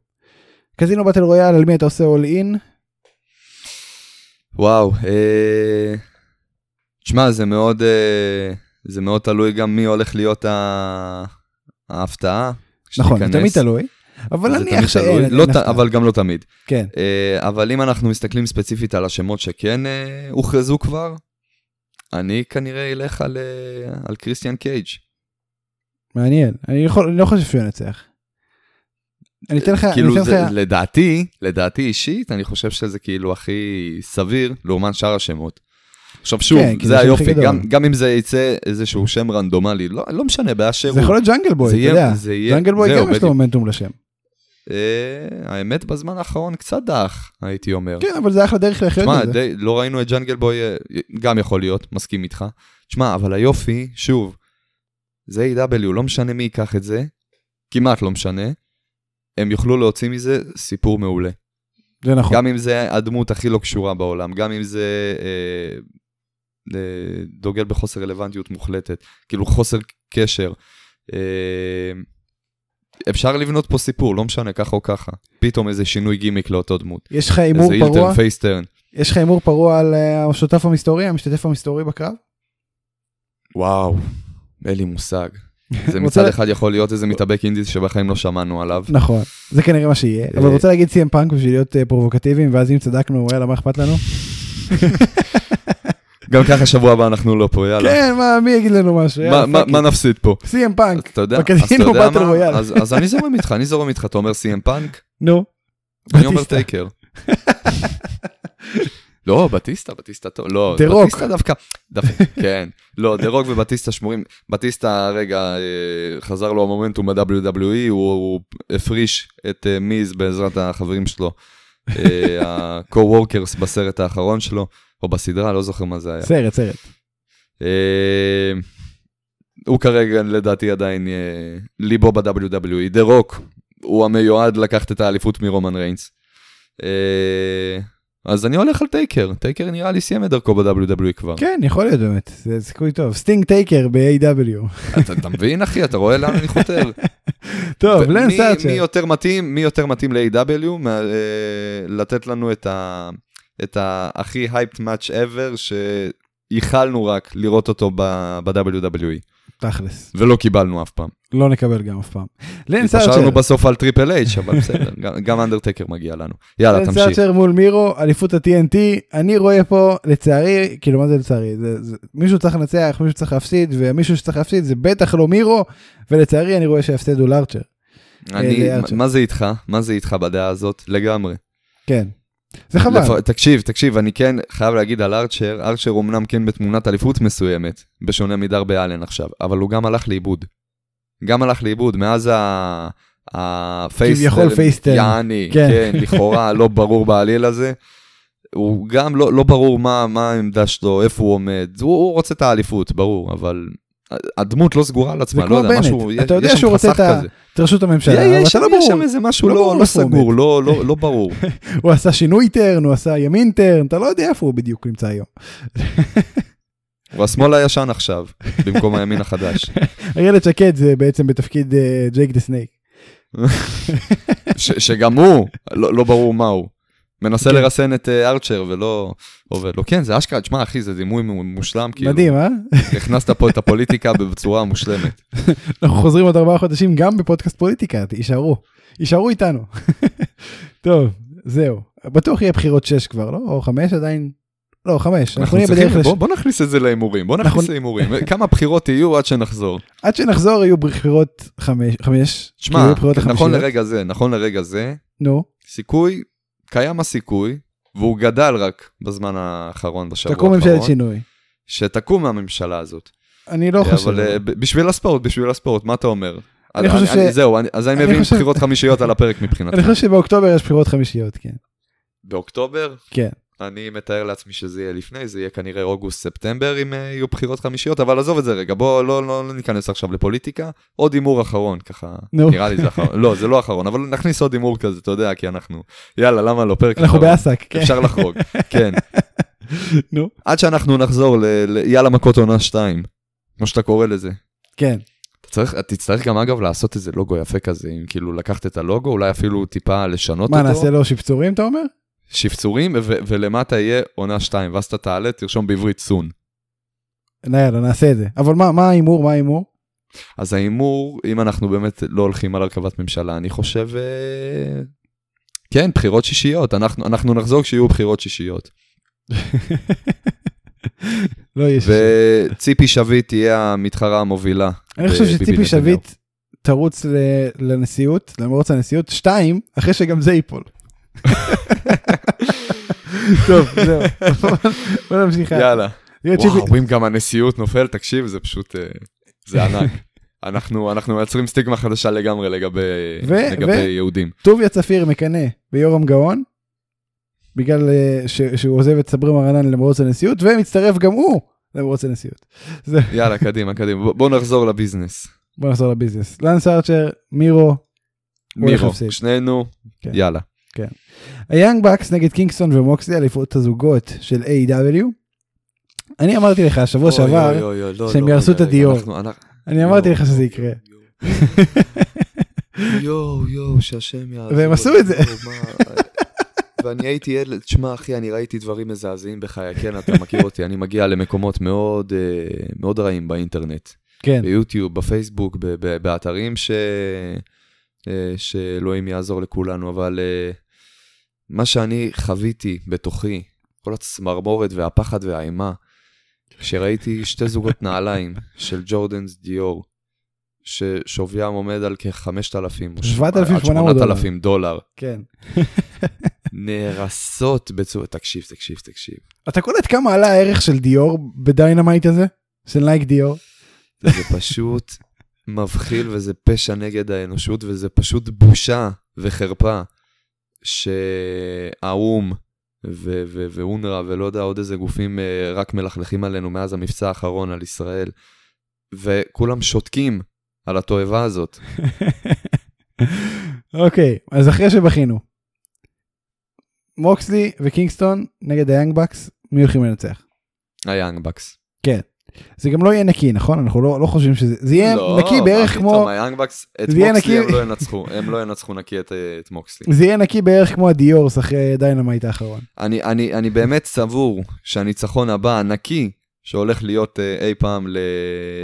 Casino Battle Royale על מי אתה עושה all in? וואו, אה... תשמע, זה מאוד, אה... זה מאוד תלוי גם מי הולך להיות ה... ההפתעה. נכון, זה. תמיד תלוי. אבל זה נניח תמיד שאין. תלוי, אין לא ת... אבל גם לא תמיד. כן. אה, אבל אם אנחנו מסתכלים ספציפית על השמות שכן אה, הוכרזו כבר, אני כנראה אלך על, אה, על קריסטיאן קייג'. מעניין. אני יכול- אני לא חושב שהוא ינצח. אני אתן לך, אני כאילו אתן זה, לך, לדעתי, לדעתי אישית, אני חושב שזה כאילו הכי סביר לעומת שאר השמות. עכשיו שוב, כן, זה זה הכי היופי. גם, גם אם זה יצא איזשהו שם רנדומלי, לא, לא משנה, באשר זה הוא. יכול להיות ג'אנגל בוי, זה אתה יודע. זה יהיה- ג'אנגל בוי גם יש לו. מומנטום לשם. אה, האמת, בזמן האחרון קצת דח, הייתי אומר. כן, אבל זה אחלה דרך לחיות תשמע, את זה. די, לא ראינו את ג'אנגל בוי, אה, גם יכול להיות, מסכים איתך. תשמע, אבל היופי, שוב, זה A.W, לא משנה מי ייקח את זה, כמעט לא משנה, הם יוכלו להוציא מזה סיפור מעולה. זה נכון. גם אם זה הדמות הכי לא קשורה בעולם, גם אם זה אה, אה, דוגל בחוסר רלוונטיות מוחלטת, כאילו חוסר קשר. אה, אפשר לבנות פה סיפור, לא משנה, ככה או ככה. פתאום איזה שינוי גימיק לאותו דמות. יש לך הימור איזה פרוע? heel turn face turn. יש לך הימור פרוע על אה, השותף המסתורי, המשתתף המסתורי בקרב? וואו, אין לי מושג. זה מצד אחד יכול להיות איזה מתאבק אינדי שבחיים לא שמענו עליו. נכון, זה כנראה מה שיהיה. אבל אה, רוצה להגיד סי.אם פאנק בשביל להיות אה, פרובוקטיביים, ואז אם צדקנו, יאללה, מה אכפת לנו? גם ככה שבוע הבא אנחנו לא פה, יאללה. כן, מה, מי יגיד לנו משהו? מה- יאללה, מה- מה. נפסיד פה? סי.אם פאנק, אתה יודע, אז אתה בקזינו יודע Battle מה? רויאל. אז אז אני זורם איתך, אני זורם איתך, אתה אומר סי.אם פאנק? נו. אני אומר. טייקר. לא, בטיסטה, בטיסטה טוב, לא, דה רוק. בטיסטה דווקא, דווקא, כן, לא, דה רוק ובטיסטה שמורים, בטיסטה רגע אה, חזר לו המומנטום ב-WWE, הוא הוא הפריש את אה, מיז בעזרת החברים שלו, ה-co-workers בסרט האחרון שלו, או בסדרה, לא זוכר מה זה היה. סרט, סרט. אה, הוא כרגע לדעתי עדיין אה, ליבו ב-WWE, דה רוק הוא המיועד לקחת את האליפות מרומן ריינס. אה, אז אני הולך על טייקר, טייקר נראה לי סיים את דרכו ב-WWE כבר. כן, יכול להיות באמת, זה סיכוי טוב. סטינג טייקר ב-AEW. אתה, מבין אחי, אתה רואה לאן אני חותר. טוב, ומי- לנס ארצ'ר. מי יותר מתאים, מי יותר מתאים ל-AEW, לתת לנו את ה... את הכי hyped match ever, שייחלנו רק לראות אותו ב-WWE, תכלס. ולא קיבלנו אף פעם. לא נקבל גם אף פעם. לנס ארצ'ר. התפשרנו בסוף על טריפל אייץ', אבל בסדר, גם- אנדרטקר מגיע לנו. יאללה, תמשיך. ארצ'ר מול מירו, אליפות ה-TNT, אני רואה פה, לצערי, כאילו מה זה לצערי? זה, זה, מישהו צריך לנצח, מישהו צריך להפסיד, ומישהו שצריך להפסיד זה בטח לא מירו, ולצערי אני רואה שההפסד הוא לארצ'ר. אני, לארצ'ר. מה זה איתך? מה זה איתך בדעה הזאת? לגמרי. כן. זה חבל. לפ... תקשיב, תקשיב, אני כן חייב להגיד על ארצ'ר, ארצ'ר אומנם כן בתמונת אליפות מסוימת, בשונה מדרבי אלן עכשיו, אבל הוא גם הלך לאיבוד. גם הלך לאיבוד, מאז ה... כביכול face turn. יעני, כן. כן, לכאורה לא ברור בעליל הזה. הוא גם לא, לא ברור מה, מה העמדה שלו, איפה הוא עומד, הוא, הוא רוצה את האליפות, ברור, אבל הדמות לא סגורה על עצמה, לא יודע, בנט. משהו, אתה יודע יש שהוא רוצה את ראשות הממשלה, יש אבל אתה לא יש ברור. שם איזה משהו לא לא, לא סגור, לא, לא, לא ברור. הוא עשה שינוי turn, הוא עשה ימין turn, אתה לא יודע איפה הוא בדיוק נמצא היום. הוא השמאל הישן עכשיו, במקום הימין החדש. איילת שקד זה בעצם בתפקיד ג'ייק דה סנייק. שגם הוא, לא, לא ברור מה הוא. מנסה כן. לרסן את אה, ארצ'ר ולא עובד לו. כן, זה אשכרה, תשמע אחי, זה דימוי מו- מושלם, כאילו. מדהים, אה? הכנסת פה את הפוליטיקה בצורה מושלמת. אנחנו חוזרים עוד ארבעה חודשים גם בפודקאסט פוליטיקה, יישארו, יישארו איתנו. טוב, זהו. בטוח יהיה בחירות 6 כבר, לא? או 5 עדיין? לא, 5. אנחנו נהיה בדרך לש... בוא, בוא נכניס את זה להימורים, בוא נכניס להימורים. כמה בחירות יהיו עד שנחזור. עד שנחזור יהיו בחירות 5. 5. תשמע, בחירות נכון לחמישיות. לרגע זה, נכון לרגע זה, נו, סיכוי, קיים הסיכוי, והוא גדל רק בזמן האחרון, בשבוע תקום האחרון, ממשלת שינוי. שתקום הממשלה הזאת. אני לא חושב. אבל אה, בשביל הספורט, בשביל הספורט, מה אתה אומר? אני חושב ש- זהו, אז אני מבין בחירות חמישיות על הפרק מבחינתך. אני חושב שבאוקטובר יש בחירות חמישיות, כן. באוקטובר, כן. אני מתאר לעצמי שזה יהיה לפני, זה יהיה כנראה אוגוסט-ספטמבר אם אה, יהיו בחירות חמישיות, אבל עזוב את זה רגע, בוא לא, לא, לא ניכנס עכשיו לפוליטיקה. עוד הימור אחרון, ככה, נו. נראה לי זה אחרון, לא, זה לא אחרון, אבל נכניס עוד הימור כזה, אתה יודע, כי אנחנו, יאללה, למה לא, פרק אנחנו. באסק, כן. אפשר לחרוג, כן. נו. עד שאנחנו נחזור ל... ל- יאללה מכות עונה 2, כמו שאתה קורא לזה. כן. צריך, תצטרך גם אגב לעשות איזה לוגו יפה כזה, אם כאילו לקחת את הלוגו, אולי אפילו טיפה לשנות מה, אותו. נעשה לו שפצורים, אתה אומר? שפצורים, ו- ולמטה יהיה עונה 2, ואז אתה תעלה, תרשום בעברית סון. יאללה, נעשה את זה. אבל מה ההימור? מה ההימור? אז ההימור, אם אנחנו באמת לא הולכים על הרכבת ממשלה, אני חושב... אה, כן, בחירות שישיות, אנחנו, אנחנו נחזור כשיהיו בחירות שישיות. לא יש. וציפי שביט תהיה המתחרה המובילה. אני חושב שציפי. שביט תרוץ לנשיאות, למרוץ הנשיאות, שתיים, אחרי שגם זה ייפול. טוב, זהו. בוא נמשיך. יאללה. וואו, אם גם הנשיאות נופל, תקשיב, זה פשוט, אה, זה ענק. אנחנו, אנחנו מייצרים סטיגמה חדשה לגמרי לגבי, ו- לגבי ו- יהודים. טוביה צפיר מקנא ביורם גאון, בגלל אה, ש- שהוא עוזב את סברי מרנן למרוץ הנשיאות, ומצטרף גם הוא למרוץ הנשיאות. יאללה, קדימה, קדימה. בוא- בוא נחזור לביזנס. בוא נחזור לביזנס. לנס ארצ'ר, מירו, מירו. שנינו, כן. יאללה. היאנג בקס נגד קינגסטון ומוקסלי, אליפות הזוגות של A.W. אני אמרתי לך השבוע שעבר, לא, שהם לא, יהרסו רגע, את הדיור. אני אמרתי לך שזה יקרה. יואו, יואו, שהשם יעזור. והם עשו את זה. ואני הייתי ילד, תשמע אחי, אני ראיתי דברים מזעזעים בחיי, כן, אתה מכיר אותי, אני מגיע למקומות מאוד, אה, מאוד רעים באינטרנט. כן, ביוטיוב, בפייסבוק, באתרים ש... אה, שאלוהים יעזור לכולנו, אבל אה, מה שאני חוויתי בתוכי, כל הצמרמורת והפחד והאימה, כשראיתי שתי זוגות נעליים של ג'ורדנס דיור, ששוויים עומד על כ-5,000 או 7,800 דולר. 8,000 דולר, כן. נהרסות בצורה, תקשיב, תקשיב, תקשיב. אתה קולט כמה עלה הערך של Dior ב Dynamite הזה? של Nike Dior? זה פשוט מבחיל וזה פשע נגד האנושות וזה פשוט בושה וחרפה שהאו"ם ו- ו- ואונר"א ולא יודע עוד איזה גופים אה, רק מלכלכים עלינו מאז המבצע האחרון על ישראל וכולם שותקים על התועבה הזאת. אוקיי, אז אחרי שבכינו, מוקסלי וקינגסטון נגד ה Young Bucks, מי הולכים לנצח? ה Young Bucks. זה גם לא יהיה נקי, נכון? אנחנו לא, לא חושבים שזה... זה יהיה נקי בערך כמו... ה Young Bucks, את מוקסלי נקי- הם לא ינצחו, הם לא ינצחו נקי את, אה, את מוקסלי. זה יהיה נקי בערך כמו ה Diors אחרי Dynamite האחרון. אני, אני, אני באמת סבור שהניצחון הבא הנקי שהולך להיות אה, אי פעם ל-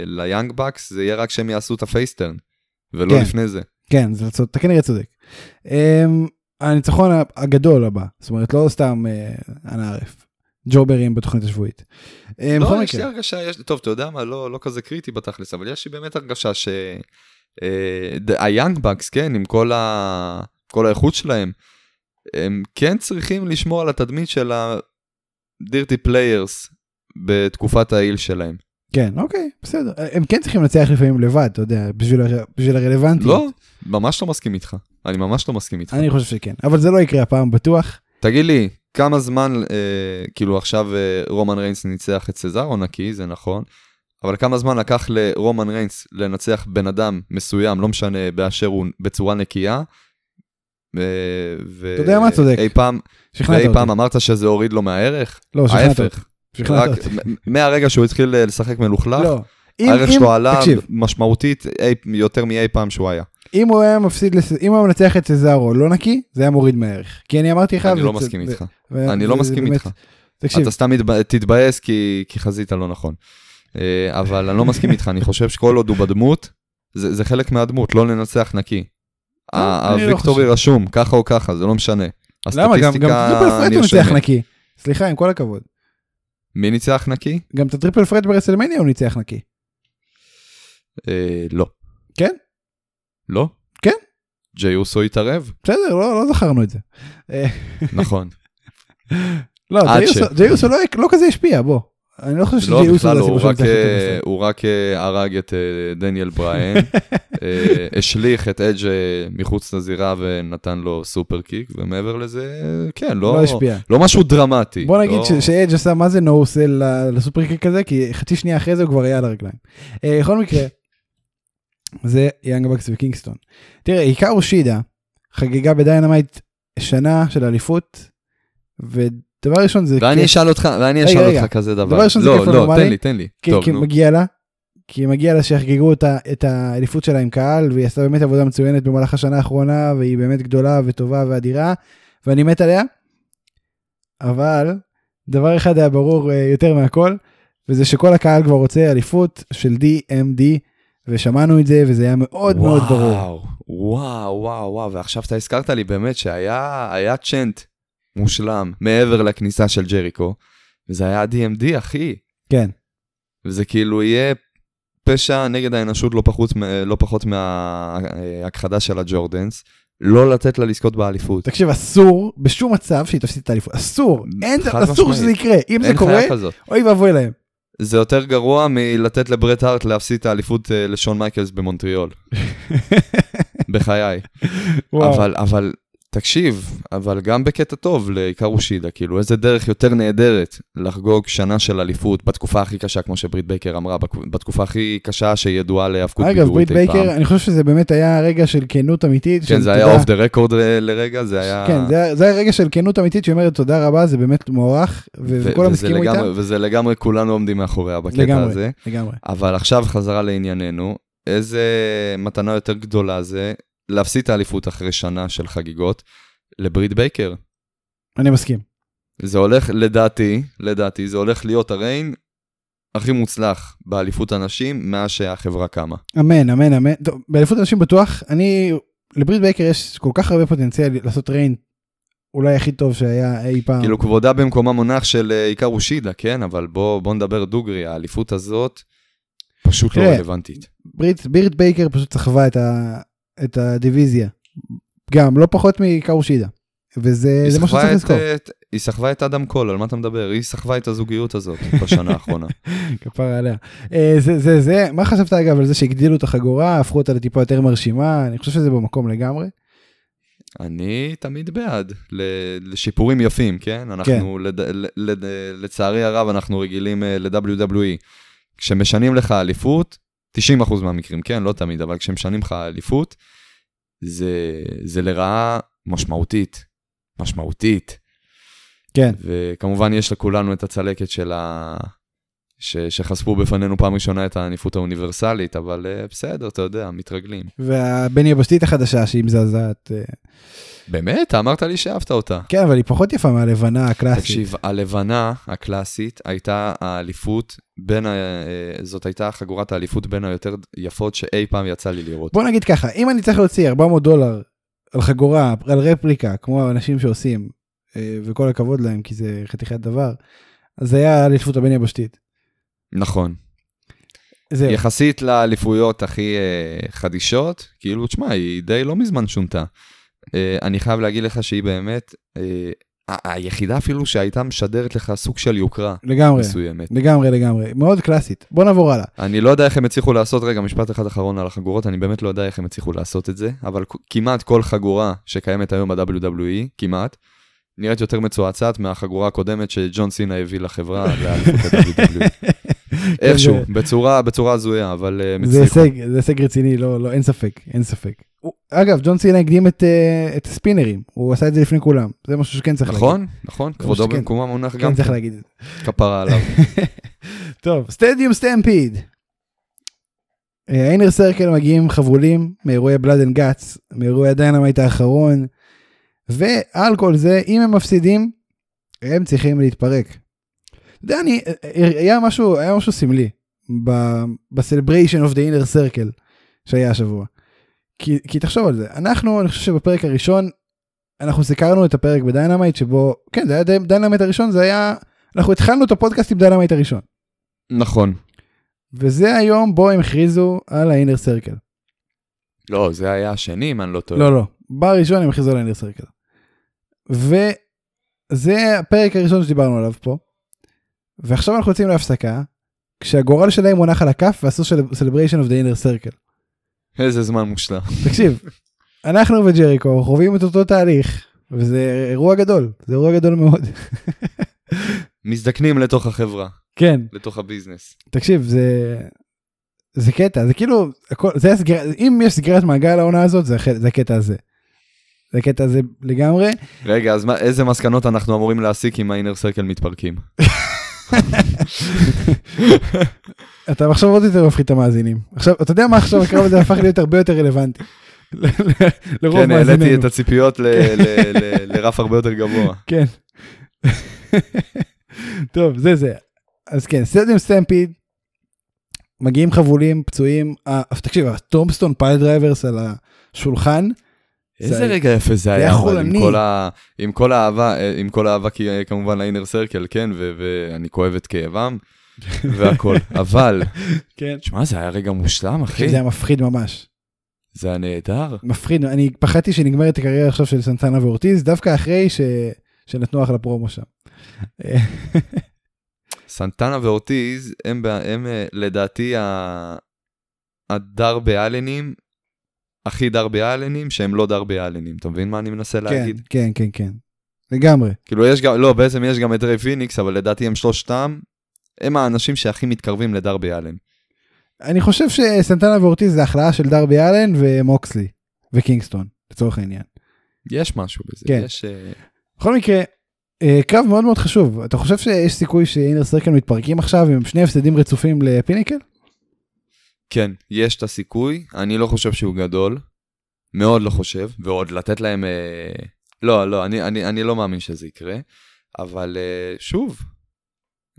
ל Young Bucks, זה יהיה רק שהם יעשו את ה face turn, ולא כן. לפני זה. כן, זה, אתה כנראה צודק. Um, הניצחון הגדול הבא, זאת אומרת לא סתם uh, אנא ערף, ג'וברים בתוכנית השבועית. בכל לא, יש לי מקרה, הרגשה, יש, טוב, אתה יודע מה, לא, לא כזה קריטי בתכלס, אבל יש לי באמת הרגשה ש... אה, Bucks, כן, עם כל, ה... כל האיכות שלהם, הם כן צריכים לשמור על התדמית של ה dirty players בתקופת ה heel שלהם. כן, אוקיי, בסדר. הם כן צריכים לנצח לפעמים לבד, אתה יודע, בשביל, הר- בשביל הרלוונטיות. לא, ממש לא מסכים איתך. אני ממש לא מסכים איתך. אני חושב שכן, אבל זה לא יקרה הפעם בטוח. תגיד לי, כמה זמן, אה, כאילו עכשיו אה, רומן ריינס ניצח את סזארו נקי, זה נכון, אבל כמה זמן לקח לרומן ריינס לנצח בן אדם מסוים, לא משנה באשר הוא, בצורה נקייה? אה, ו... אתה יודע מה? צודק. אי פעם, שכנעת ואי אותי. פעם אמרת שזה הוריד לו מהערך? לא, שכנעת אותי. ההפך, שכנעת אותי. מהרגע שהוא התחיל אה, לשחק מלוכלך, לא. הערך שלו עלה משמעותית אי- יותר מאי פעם שהוא היה. אם הוא היה מפסיד, אם הוא היה מנצח את סזארו לא נקי, זה היה מוריד מהערך. כי אני אמרתי לך... אני לא מסכים איתך. אני לא מסכים איתך. תקשיב, אתה סתם תתבאס כי, חזית לא נכון. אה, אבל אני לא מסכים איתך, אני חושב שכל עוד הוא בדמות, זה, חלק מהדמות, לא לנצח נקי. ה- אני לא הוויקטורי. רשום, ככה או ככה, זה לא משנה. למה? גם triple threat הוא ניצח. נקי. סליחה, עם כל הכבוד. מי ניצח נקי? גם את ה triple threat ב WrestleMania הוא ניצח נקי. אה, לא. כן? לא? כן. ג'יי אוסו התערב? בסדר, לא לא זכרנו את זה. נכון. לא, ג'יי אוסו- אוסו לא- לא כזה השפיע, בוא. אני לא חושב לא, שג'יי אוסו בכלל זה לא, הוא הסיפור את אה, הוא רק אה, הרג את אה, דניאל בריין, השליך את אג' מחוץ לזירה ונתן לו superkick, ומעבר לזה, כן, לא לא. לא משהו דרמטי. בוא נגיד לא... ש- שאדג' עשה מה זה no-sell ל superkick הזה, כי חצי שנייה אחרי זה הוא כבר היה על הרגליים. בכל מקרה, זה Young Bucks וקינגסטון. תראה, היקרו שידה חגגה ב Dynamite שנה של אליפות, דבר ראשון זה ואני כיף, אשאל אותך, ואני אשאל רגע. אותך כזה דבר. דבר ראשון זה לא, כיף לא לא. תן לי, תן לי. כי, טוב, כי נו. מגיע לה, כי מגיע לה שיחגגו אותה, את האליפות שלה עם קהל, והיא עשתה באמת עבודה מצוינת במהלך השנה האחרונה, והיא באמת גדולה וטובה ואדירה, ואני מת עליה. אבל דבר אחד היה ברור אה, יותר מהכל, וזה שכל הקהל כבר רוצה אליפות של DMD, ושמענו את זה, וזה היה מאוד מאוד ברור. וואו, וואו, וואו, וואו, ועכשיו אתה הזכרת לי באמת שהיה היה צ'נט מושלם מעבר לכניסה של ג'ריקו, וזה היה DMD, אחי. כן, וזה כאילו יהיה פשע נגד האנושות לא פחות, לא פחות מההכחדה של הג'ורדנס, לא לתת לה לזכות באליפות. תקשיב, אסור בשום מצב שהיא תפסיד את האליפות, אסור, אין, אסור משמעית. שזה יקרה, אם זה קורה. אוי ואבוי להם. זה יותר גרוע מלתת לברט הארט להפסיד את האליפות אה, לשון מייקלס במונטריאול, בחיי. אבל, אבל, תקשיב, אבל גם בקטע טוב להיקרו שידה, כאילו איזה דרך יותר נהדרת לחגוג שנה של אליפות בתקופה הכי קשה, כמו שברית בייקר אמרה, בתקופה הכי קשה שידועה להיאבקות אגב, ברית בידורית אי פעם. בייקר, אני חושב שזה באמת היה רגע של כנות אמיתית. כן, זה היה. Off the record לרגע, זה היה... כן, זה היה- רגע של כנות אמיתית שהיא אומרת תודה רבה, זה באמת מוערך, וכולם הסכימו לגמרי- איתה. וזה לגמרי, כולנו עומדים מאחוריה בקטע לגמרי. הזה. לגמרי. אבל עכשיו חזרה לענייננו, איזה מתנה יותר גדולה זה להפסיד את האליפות אחרי שנה של חגיגות לברית בייקר. אני מסכים. זה הולך, לדעתי, לדעתי, זה הולך להיות ה reign הכי מוצלח באליפות הנשים מאז שהחברה קמה. אמן, אמן, אמן. טוב, באליפות הנשים בטוח, אני, לברית בייקר יש כל כך הרבה פוטנציאל לעשות reign, אולי הכי טוב שהיה אי פעם. כאילו כבודה במקומה מונח של אה, היקרו שידה, כן? אבל בוא, בוא נדבר דוגרי, האליפות הזאת פשוט לא רלוונטית. ברית, ברית בייקר פשוט סחבה את, ה, את הדיוויזיה. גם, לא פחות מקאושידה. וזה סחבה שצריך לזכור. אה, היא סחבה את אדם קול, על מה אתה מדבר? היא סחבה את הזוגיות הזאת בשנה האחרונה. כפרה עליה. אה, זה, זה, זה, מה חשבת אגב על זה שהגדילו את החגורה, הפכו אותה לטיפה יותר מרשימה, אני חושב שזה במקום לגמרי. אני תמיד בעד לשיפורים יפים, כן? אנחנו, לד... ל- לד... לצערי הרב, אנחנו רגילים אה, ל-WWE. כשמשנים לך אליפות, 90% מהמקרים, כן? לא תמיד, אבל כשמשנים לך אליפות, זה, זה לרעה משמעותית. משמעותית. כן. וכמובן יש לכולנו את הצלקת של ה... ש... שחשפו בפנינו פעם ראשונה את האליפות האוניברסלית, אבל אה, בסדר, אתה יודע, מתרגלים. והבני יבשתית החדשה שהיא מזעזעת. אה, באמת? אמרת לי שאהבת אותה. כן, אבל היא פחות יפה מהלבנה הקלאסית. תקשיב, הלבנה הקלאסית הייתה האליפות בין, ה... אה, זאת הייתה חגורת האליפות בין היותר יפות שאי פעם יצא לי לראות. בוא נגיד ככה, אם אני צריך להוציא 400 דולר על חגורה, על רפליקה, כמו האנשים שעושים, וכל הכבוד להם, כי זה חתיכת דבר, אז זה היה אליפות הבין יבשתית. נכון. זהו. יחסית לאליפויות הכי אה, חדישות, כאילו, תשמע, היא די לא מזמן שונתה. אה, אני חייב להגיד לך שהיא באמת, אה, היחידה אפילו שהייתה משדרת לך סוג של יוקרה לגמרי, מסוימת. לגמרי, לגמרי. מאוד קלאסית. בוא נעבור הלאה. אני לא יודע איך הם הצליחו לעשות, רגע, משפט אחד אחרון על החגורות, אני באמת לא יודע איך הם הצליחו לעשות את זה, אבל כמעט כל חגורה שקיימת היום ב-WWE, כמעט, נראית יותר מצועצעת מהחגורה הקודמת שג'ון סינה הביא לחברה. איכשהו, זה- בצורה, בצורה הזויה, אבל אה, הם זה. הישג, זה הישג רציני, לא, לא, אין ספק, אין ספק. הוא- אגב, ג'ון סינה הקדים את, אה, את הספינרים, הוא עשה את זה לפני כולם, זה משהו שכן צריך נכון, נכון, כבודו שכן. במקומו מונח להגיד. גם כן צריך כן, להגיד את זה. כפרה עליו. טוב, Stadium Stampede. ה Inner Circle מגיעים חבולים מאירועי Blood and Guts, מאירועי ה Dynamite האחרון, ועל כל זה, אם הם מפסידים, הם צריכים להתפרק. יודע, אני, היה משהו, היה משהו סמלי ב Celebration of the Inner Circle שהיה השבוע. כי, כי תחשוב על זה, אנחנו, אני חושב שבפרק הראשון, אנחנו סיקרנו את הפרק ב Dynamite שבו, כן, זה היה די- Dynamite הראשון, זה היה, אנחנו התחלנו את הפודקאסט עם Dynamite הראשון. נכון. וזה היום בו הם הכריזו על ה Inner Circle. לא, זה היה השני, אם אני לא טועה. לא, לא, בראשון הם הכריזו על ה Inner Circle. וזה הפרק הראשון שדיברנו עליו פה. ועכשיו אנחנו יוצאים להפסקה, כשהגורל שלהם מונח על הכף ועשו Celebration of the Inner Circle. איזה זמן מושלם. תקשיב, אנחנו וג'ריקו חווים את אותו תהליך, וזה אירוע גדול, זה אירוע גדול מאוד. מזדקנים לתוך החברה, כן, לתוך הביזנס. תקשיב, זה... זה קטע, זה כאילו, הכל, זה הסגר... אם יש סגירת מעגל העונה הזאת, זה, זה הקטע הזה. זה הקטע הזה לגמרי. רגע, אז מה, איזה מסקנות אנחנו אמורים להסיק אם ה Inner Circle מתפרקים? אתה עכשיו עוד יותר מפחיד את המאזינים. עכשיו, אתה יודע מה עכשיו הקרב הזה הפך להיות הרבה יותר רלוונטי. לרוב כן, העליתי. את הציפיות ל- לרף הרבה יותר גבוה. כן. טוב, זה זה. אז כן, Stadium Stampede, מגיעים חבולים, פצועים, אה, תקשיב, ה tombstone piledrivers על השולחן, איזה זה- רגע יפה זה היה, אבל עם. כל ה- עם כל האהבה, אה, עם כל האהבה כי- אה, כמובן לאינר סרקל, כן, ו- ואני כואב את כאבם, והכל, אבל, כן. תשמע, זה היה רגע מושלם, אחי, זה היה מפחיד ממש. זה היה נהדר. מפחיד, אני פחדתי שנגמרת הקריירה עכשיו של סנטנה ואורטיז, דווקא אחרי ש... שנתנו אחלה פרומו שם. סנטנה ואורטיז הם, ב- הם אה, לדעתי ה- הדרבי אלנים, הכי דרבי אלנים שהם לא דרבי אלנים, אתה מבין מה אני מנסה כן, להגיד? כן, כן, כן. לגמרי. כאילו יש גם, לא, בעצם יש גם את ריי פיניקס, אבל לדעתי הם שלושתם, הם האנשים שהכי מתקרבים לדרבי אלן. אני חושב שסנטנה ואורטיז זה הכלאה של דרבי אלן ומוקסלי וקינגסטון, לצורך העניין. יש משהו בזה, כן. יש... אה, בכל מקרה, אה, קרב מאוד מאוד חשוב. אתה חושב שיש סיכוי שאינר סרקל מתפרקים עכשיו עם שני הפסדים רצופים לפיניקל? כן, יש את הסיכוי, אני לא חושב שהוא גדול, מאוד לא חושב, ועוד לתת להם... אה, לא, לא, אני, אני, אני לא מאמין שזה יקרה, אבל אה, שוב,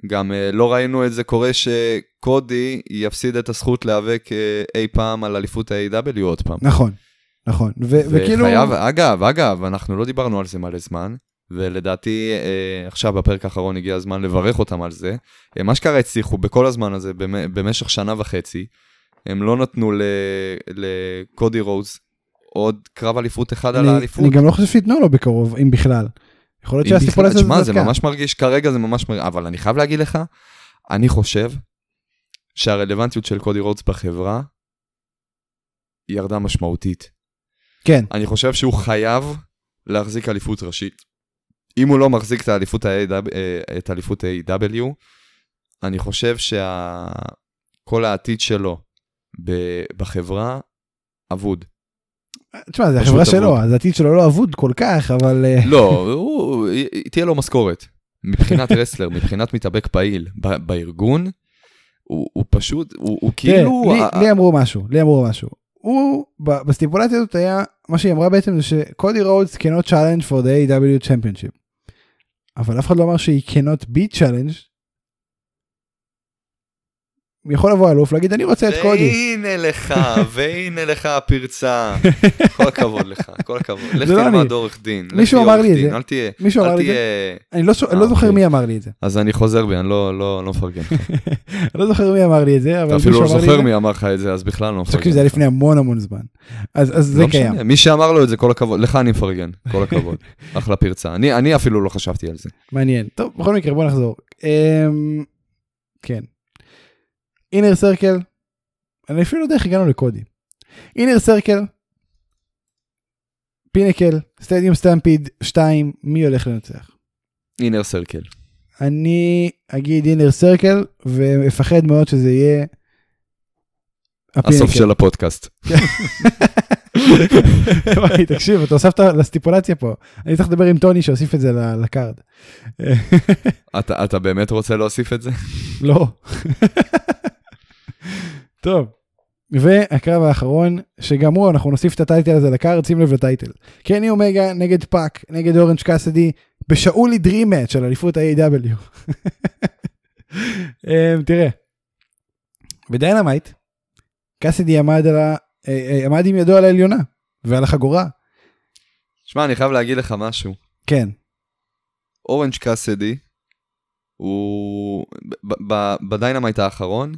גם אה, לא ראינו את זה קורה שקודי יפסיד את הזכות להיאבק אה, אי פעם על אליפות ה-AW עוד פעם. נכון, נכון. ו- וכאילו... וחייב, אגב, אגב, אנחנו לא דיברנו על זה מלא זמן, ולדעתי אה, עכשיו בפרק האחרון הגיע הזמן לברך אותם על זה. הם אשכרה הצליחו בכל הזמן הזה, במ- במשך שנה וחצי, הם לא נתנו לקודי רוז עוד קרב אליפות אחד על אני, האליפות. אני גם לא חושב שייתנו לו בקרוב, אם בכלל. יכול להיות בכלל, שהסטיפולציה הזאת תשמע, זה. ממש מרגיש, כרגע זה ממש מרגיש, אבל אני חייב להגיד לך, אני חושב שהרלוונטיות של קודי רודס בחברה ירדה משמעותית. כן, אני חושב שהוא חייב להחזיק אליפות ראשית. אם הוא לא מחזיק את האליפות ה-AW, אה, אני חושב שכל העתיד שלו בחברה אבוד. תשמע, זה החברה שלו. אז העתיד שלו לא אבוד כל כך, אבל... אה, לא, הוא, תהיה לו משכורת. מבחינת רסלר, מבחינת מתאבק פעיל בארגון, הוא, הוא פשוט, הוא, הוא תראה, כאילו... לי- ה- לי אמרו משהו, לי אמרו משהו. הוא, בסטיפולציה הזאת היה, מה שהיא אמרה בעצם זה שקודי רודס cannot challenge for the A.W. Championship. אבל אף אחד לא אמר שהיא cannot be challenge. יכול לבוא אלוף להגיד אני רוצה את קודי. והנה לך, והנה לך הפרצה. כל הכבוד לך, כל הכבוד. לך לא תלמד. עורך דין. מישהו אמר לי את זה. אל תהיה, מישהו אמר לי את זה. אני לא, ש- אה, לא זוכר אוקיי. מי אמר לי את זה. אז אני חוזר בי, אני לא, לא, לא מפרגן לא זוכר מי אמר לי את זה, אבל אתה אפילו לא זוכר. מי אמר לך את זה, אז בכלל לא מפרגן. תקשיב, זה היה לפני המון המון זמן. אז זה לא קיים. מי שאמר לו את זה, כל הכבוד. לך אני מפרגן, כל הכבוד. אחלה פרצה. אני אני אפילו לא חשבתי על זה. מעניין. טוב, בכל מקרה בוא נחזור. אמ, כן. אינר סרקל, אני אפילו לא יודע איך הגענו לקודי. אינר סרקל, פינקל, סטדיום סטמפיד 2, מי הולך לנצח? אינר סרקל. אני אגיד אינר סרקל ואפחד מאוד שזה יהיה הסוף של הפודקאסט. וואי, תקשיב, אתה הוספת לסטיפולציה פה. אני צריך לדבר עם טוני שהוסיף את זה ל card. אתה אתה באמת רוצה להוסיף את זה? לא. טוב. והקרב האחרון, שגם הוא, אנחנו נוסיף את ה title הזה ל card, שים לב ל title. קני אומגה נגד פאק, נגד אורנג' קאסידי, בשאולי dream match על אליפות ה-AEW. אמ, תראה, בדיינמייט, קאסידי עמד, ה... אה, אה, עמד עם ידו על העליונה, ועל החגורה. שמע, אני חייב להגיד לך משהו. כן, אורנג' קאסידי, הוא... בדיינמייט האחרון,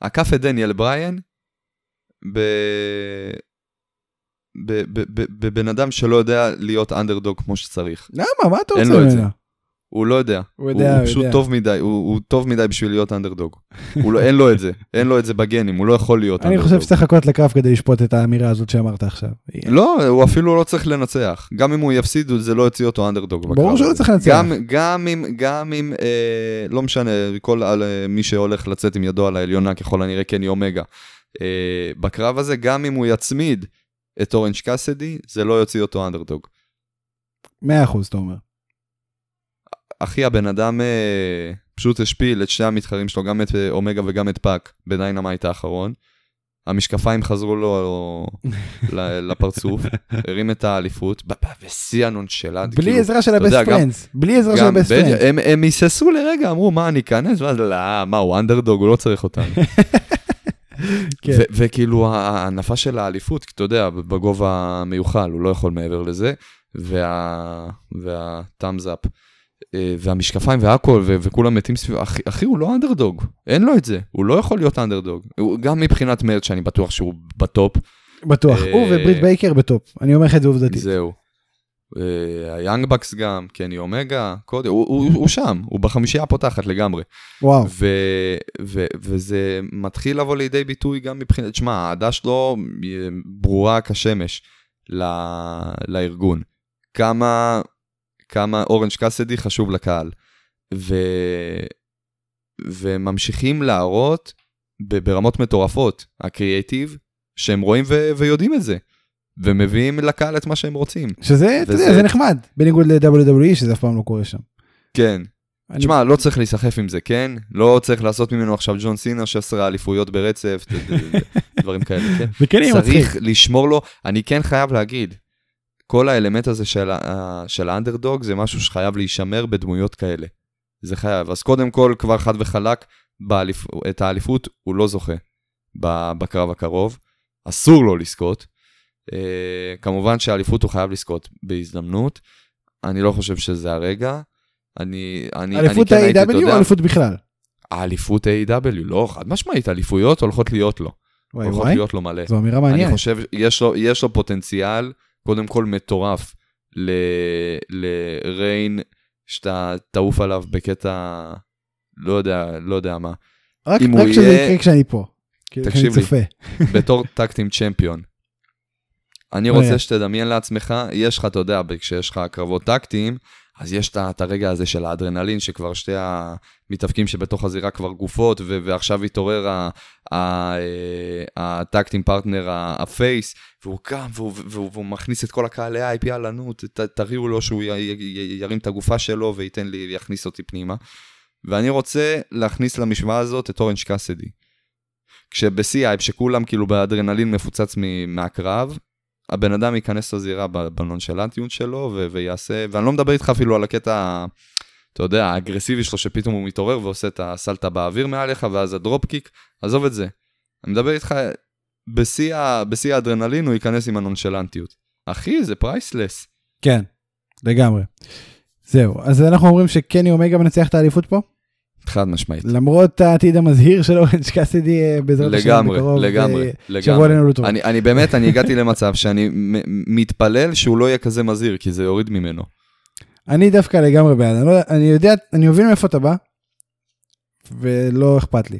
עקף את דניאל בריין ב... בבן אדם שלא יודע להיות אנדרדוג כמו שצריך. למה? מה אתה רוצה. ממנו? הוא לא יודע. הוא יודע, הוא הוא פשוט יודע. טוב מדי, הוא, הוא טוב מדי בשביל להיות אנדרדוג. הוא לא, אין לו את זה, אין לו את זה בגנים, הוא לא יכול להיות אני אנדרדוג. חושב שצריך לחכות לקרב כדי לשפוט את האמירה הזאת שאמרת עכשיו. לא, הוא אפילו לא צריך לנצח. גם אם הוא יפסיד, זה לא יוציא אותו אנדרדוג בקרב. ברור שלא הזה. צריך לנצח. גם, גם אם, גם אם, אה, לא משנה, כל על, אה, מי שהולך לצאת עם ידו על העליונה, ככל הנראה קני אומגה. אה, בקרב הזה, גם אם הוא יצמיד את אורנג' קאסדי, זה לא יוציא אותו אנדרדוג. 100% אתה אומר. אחי, הבן אדם אה, פשוט השפיל את שני המתחרים שלו, גם את אה, אומגה וגם את פאק, בדיינמייט האחרון. המשקפיים חזרו לו ל- לפרצוף, הרים את האליפות, בשיא ה nonchalant. בלי כאילו, עזרה של הבסט פרנדס. בלי עזרה של הבסט פרנדס. הם, הם היססו לרגע, אמרו, מה, אני אכנס? ואז, לא, מה, הוא אנדרדוג, הוא לא צריך אותנו. כן. וכאילו ההנפה של האליפות, אתה יודע, בגובה מיוחל, הוא לא יכול מעבר לזה, וה... וה thumbs up, והמשקפיים והכל, וכולם מתים סביב, אחי, אחי, הוא לא אנדרדוג, אין לו את זה, הוא לא יכול להיות אנדרדוג. גם מבחינת merch, שאני בטוח שהוא ב top, בטוח. אה, הוא וברית בייקר ב top. אני אומר לך את זה עובדתית. זהו. אה, היאנג בקס גם, קני אומגה, קודי, הוא, הוא, הוא שם, הוא בחמישייה הפותחת לגמרי. וואו. ו, ו, וזה מתחיל לבוא לידי ביטוי גם מבחינת, שמע, האהדה שלו אה, ברורה כשמש ל, לארגון. כמה, כמה אורנג' קאסדי חשוב לקהל. ו, וממשיכים להראות ברמות מטורפות, הקריאייטיב, שהם רואים ו, ויודעים את זה. ומביאים לקהל את מה שהם רוצים. שזה, אתה יודע, וזה- זה נחמד. בניגוד ל-WWE שזה אף פעם לא קורה שם. כן. אני- תשמע, לא צריך להיסחף עם זה, כן? לא צריך לעשות ממנו עכשיו ג'ון סינה 16 אליפויות ברצף, דברים כאלה, כן? וכן יהיה מצחיק. צריך לשמור לו, אני כן חייב להגיד, כל האלמנט הזה של, ה- של האנדרדוג זה משהו שחייב להישמר בדמויות כאלה. זה חייב. אז קודם כל, כבר חד וחלק, באליפ... את האליפות הוא לא זוכה בקרב הקרוב. אסור לו לזכות. אה, כמובן שהאליפות הוא חייב לזכות בהזדמנות. אני לא חושב שזה הרגע. אני, אני, אליפות אני כן הייתי, אתה ה-AW או אליפות בכלל? האליפות A.W. לא, חד משמעית, אליפויות הולכות להיות לו. וואי הולכות וואי. להיות לו מלא. זו אמירה אני מעניינת. חושב, יש לו, יש לו פוטנציאל, קודם כל מטורף, לריין, שאתה תעוף עליו בקטע, לא יודע, לא יודע מה, רק רק יהיה- יקרה כשאני פה. כאילו, תקשיב לי. בתור טקטים צ'מפיון. אני. רוצה שתדמיין לעצמך, יש לך, אתה יודע, כשיש לך קרבות טקטיים, אז יש את הרגע הזה של האדרנלין, שכבר שתי המתאבקים שבתוך הזירה כבר גופות, ועכשיו התעורר אה, ה tag team partner, ה face, והוא קם, והוא, והוא, והוא מכניס את כל הקהל לאייפ, יאללה, נו, ת- ת- תראו לו שהוא י- י- י- ירים את הגופה שלו וייתן לי, יכניס אותי פנימה. ואני רוצה להכניס למשוואה הזאת את אורנג' קאסידי. כשבשיא אייפ, שכולם כאילו באדרנלין מפוצץ מהקרב, הבן אדם ייכנס לזירה בנונשלנטיות שלו ו- ויעשה, ואני לא מדבר איתך אפילו על הקטע, אתה יודע, האגרסיבי שלו, שפתאום הוא מתעורר ועושה את הסלטה באוויר מעליך, ואז ה drop kick, עזוב את זה. אני מדבר איתך, בשיא ה- בשיא האדרנלין הוא ייכנס עם הנונשלנטיות. אחי, זה priceless. כן, לגמרי. זהו, אז אנחנו אומרים שקני אומגה מנצח את האליפות פה? חד משמעית. למרות העתיד המזהיר של אורנג' קאסידי בעזרת השם בקרוב, לגמרי, אה, לגמרי. שבוע עלינו לטוב. אני, אני באמת, אני הגעתי למצב שאני מתפלל שהוא לא יהיה כזה מזהיר, כי זה יוריד ממנו. אני דווקא לגמרי בעד, אני, לא, אני יודע, אני מבין מאיפה אתה בא, ולא אכפת לי.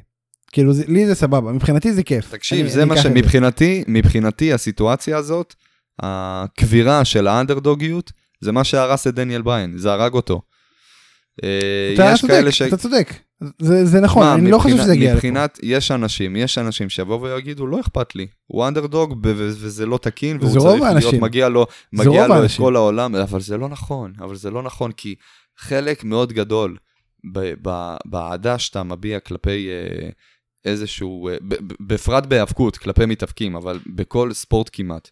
כאילו, זה, לי זה סבבה, מבחינתי זה כיף. תקשיב, אני- זה אני מה שמבחינתי, מבחינתי הסיטואציה הזאת, הקבירה של האנדרדוגיות, זה מה שהרס את דניאל בריין, זה הרג אותו. אה, אתה צודק, ש... אתה צודק, זה, זה נכון, מה, אני לא חושב שזה יגיע לפה. מבחינת, יש אנשים, יש אנשים שיבואו ויגידו, לא אכפת לי, הוא אנדרדוג וזה לא תקין, והוא צריך להיות, האנשים. מגיע לו, מגיע לו את. כל העולם, אבל זה לא נכון, אבל זה לא נכון, כי חלק מאוד גדול ב- ב- באהדה שאתה מביע כלפי אה, איזשהו, אה, בפרט בהיאבקות, כלפי מתאבקים, אבל בכל ספורט כמעט,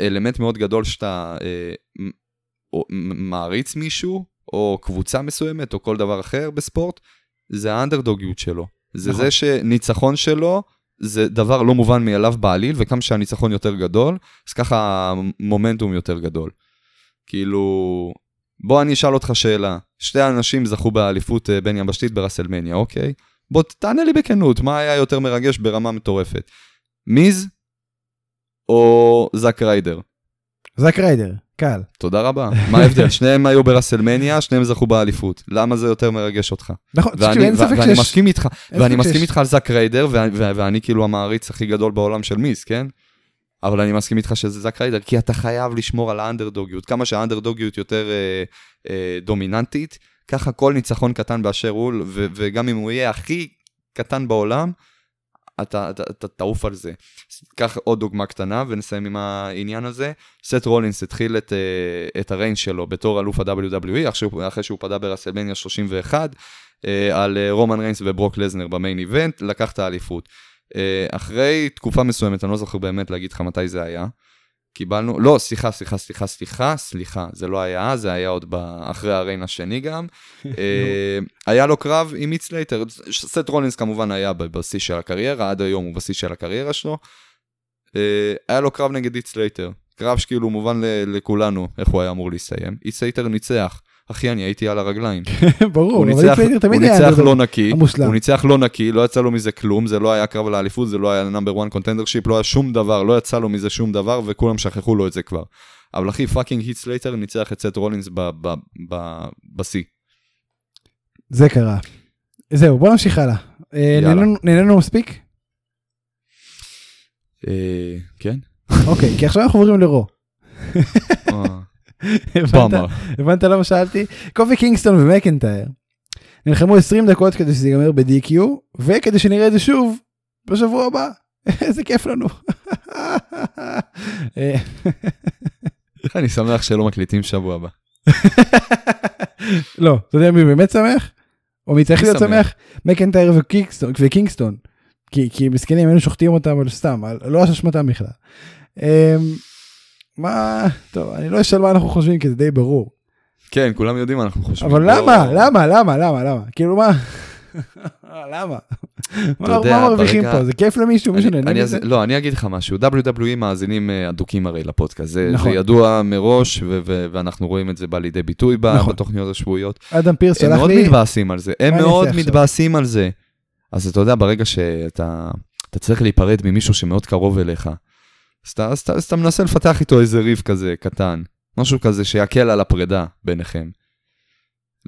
אלמנט מאוד גדול שאתה אה, מעריץ מישהו, או קבוצה מסוימת, או כל דבר אחר בספורט, זה האנדרדוגיות שלו. זה נכון. זה שניצחון שלו זה דבר לא מובן מאליו בעליל, וכמה שהניצחון יותר גדול, אז ככה המומנטום יותר גדול. כאילו, בוא אני אשאל אותך שאלה. שתי אנשים זכו באליפות אה, בין יבשתית ברסלמניה, אוקיי? בוא תענה לי בכנות, מה היה יותר מרגש ברמה מטורפת? מיז או זאק ריידר? זאק ריידר, קל. תודה רבה. מה ההבדל? שניהם היו ברסלמניה, שניהם זכו באליפות. למה זה יותר מרגש אותך? נכון, ואני, אין ספק ואני שיש... מסכים איתך, ואני מסכים איתך על זאק ריידר, ואני כאילו המעריץ הכי גדול בעולם של מיס, כן? אבל אני מסכים איתך שזה זאק ריידר, כי אתה חייב לשמור על האנדרדוגיות. כמה שהאנדרדוגיות יותר אה, אה, דומיננטית, ככה כל ניצחון קטן באשר הוא, ו- וגם אם הוא יהיה הכי קטן בעולם, אתה, אתה, אתה תעוף על זה. קח עוד דוגמה קטנה ונסיים עם העניין הזה. סט רולינס התחיל את, אה, את הריינג' שלו בתור אלוף ה-WWE, אחרי, אחרי שהוא פדה ברסלמניה 31, אה, על אה, רומן ריינס וברוק לזנר ב main event, לקח את האליפות. אחרי תקופה מסוימת, אני לא זוכר באמת להגיד לך מתי זה היה, קיבלנו, לא, סליחה, סליחה, סליחה, סליחה, סליחה, זה לא היה, זה היה עוד אחרי ה reign השני גם. היה לו קרב עם הית' סלייטר, סט רולינס כמובן היה בשיא של הקריירה, עד היום הוא בשיא של הקריירה שלו. היה לו קרב נגד הית' סלייטר, קרב שכאילו מובן לכולנו איך הוא היה אמור להסתיים. הית' סלייטר ניצח. אחי, אני הייתי על הרגליים. ברור, אבל הית' סלייטר תמיד היה... הוא ניצח לא נקי, הוא ניצח לא נקי, לא יצא לו מזה כלום, זה לא היה קרב לאליפות, זה לא היה number 1 contendership, לא היה שום דבר, לא יצא לו מזה שום דבר, וכולם שכחו לו את זה כבר. אבל אחי, פאקינג היט סלייטר ניצח את סט רולינס בשיא. זה קרה. זהו, בוא נמשיך הלאה. אה, נהנינו מספיק? אה, כן. אוקיי, כי עכשיו אנחנו עוברים לרו. אה. הבנת, הבנת למה שאלתי? קובי קינגסטון ומקנטייר נלחמו 20 דקות כדי שזה ייגמר ב-DQ וכדי שנראה את זה שוב בשבוע הבא. איזה כיף לנו. אני שמח שלא מקליטים שבוע הבא. לא, אתה יודע מי באמת שמח? או מי צריך להיות שמח? מקנטייר וקינגסטון. כי מסכנים היינו שוחטים אותם על סתם, לא אשמתם בכלל. מה, טוב, אני לא אשאל מה אנחנו חושבים, כי זה די ברור. כן, כולם יודעים מה אנחנו חושבים. אבל למה? למה? למה? למה? למה? כאילו מה? למה? מה מרוויחים פה? זה כיף למישהו? מישהו נהנה מזה? לא, אני אגיד לך משהו. WWE מאזינים אה, אדוקים הרי לפודקאסט. זה נכון. ידוע מראש, ואנחנו רואים את זה בא לידי ביטוי נכון. בתוכניות השבועיות. אדם פירס שלח לי... הם מאוד מתבאסים על זה. הם מאוד מתבאסים על זה. אז אתה יודע, ברגע שאתה צריך להיפרד ממישהו שמאוד קרוב אליך, אז אתה מנסה לפתח איתו איזה ריב כזה קטן, משהו כזה שיקל על הפרידה ביניכם.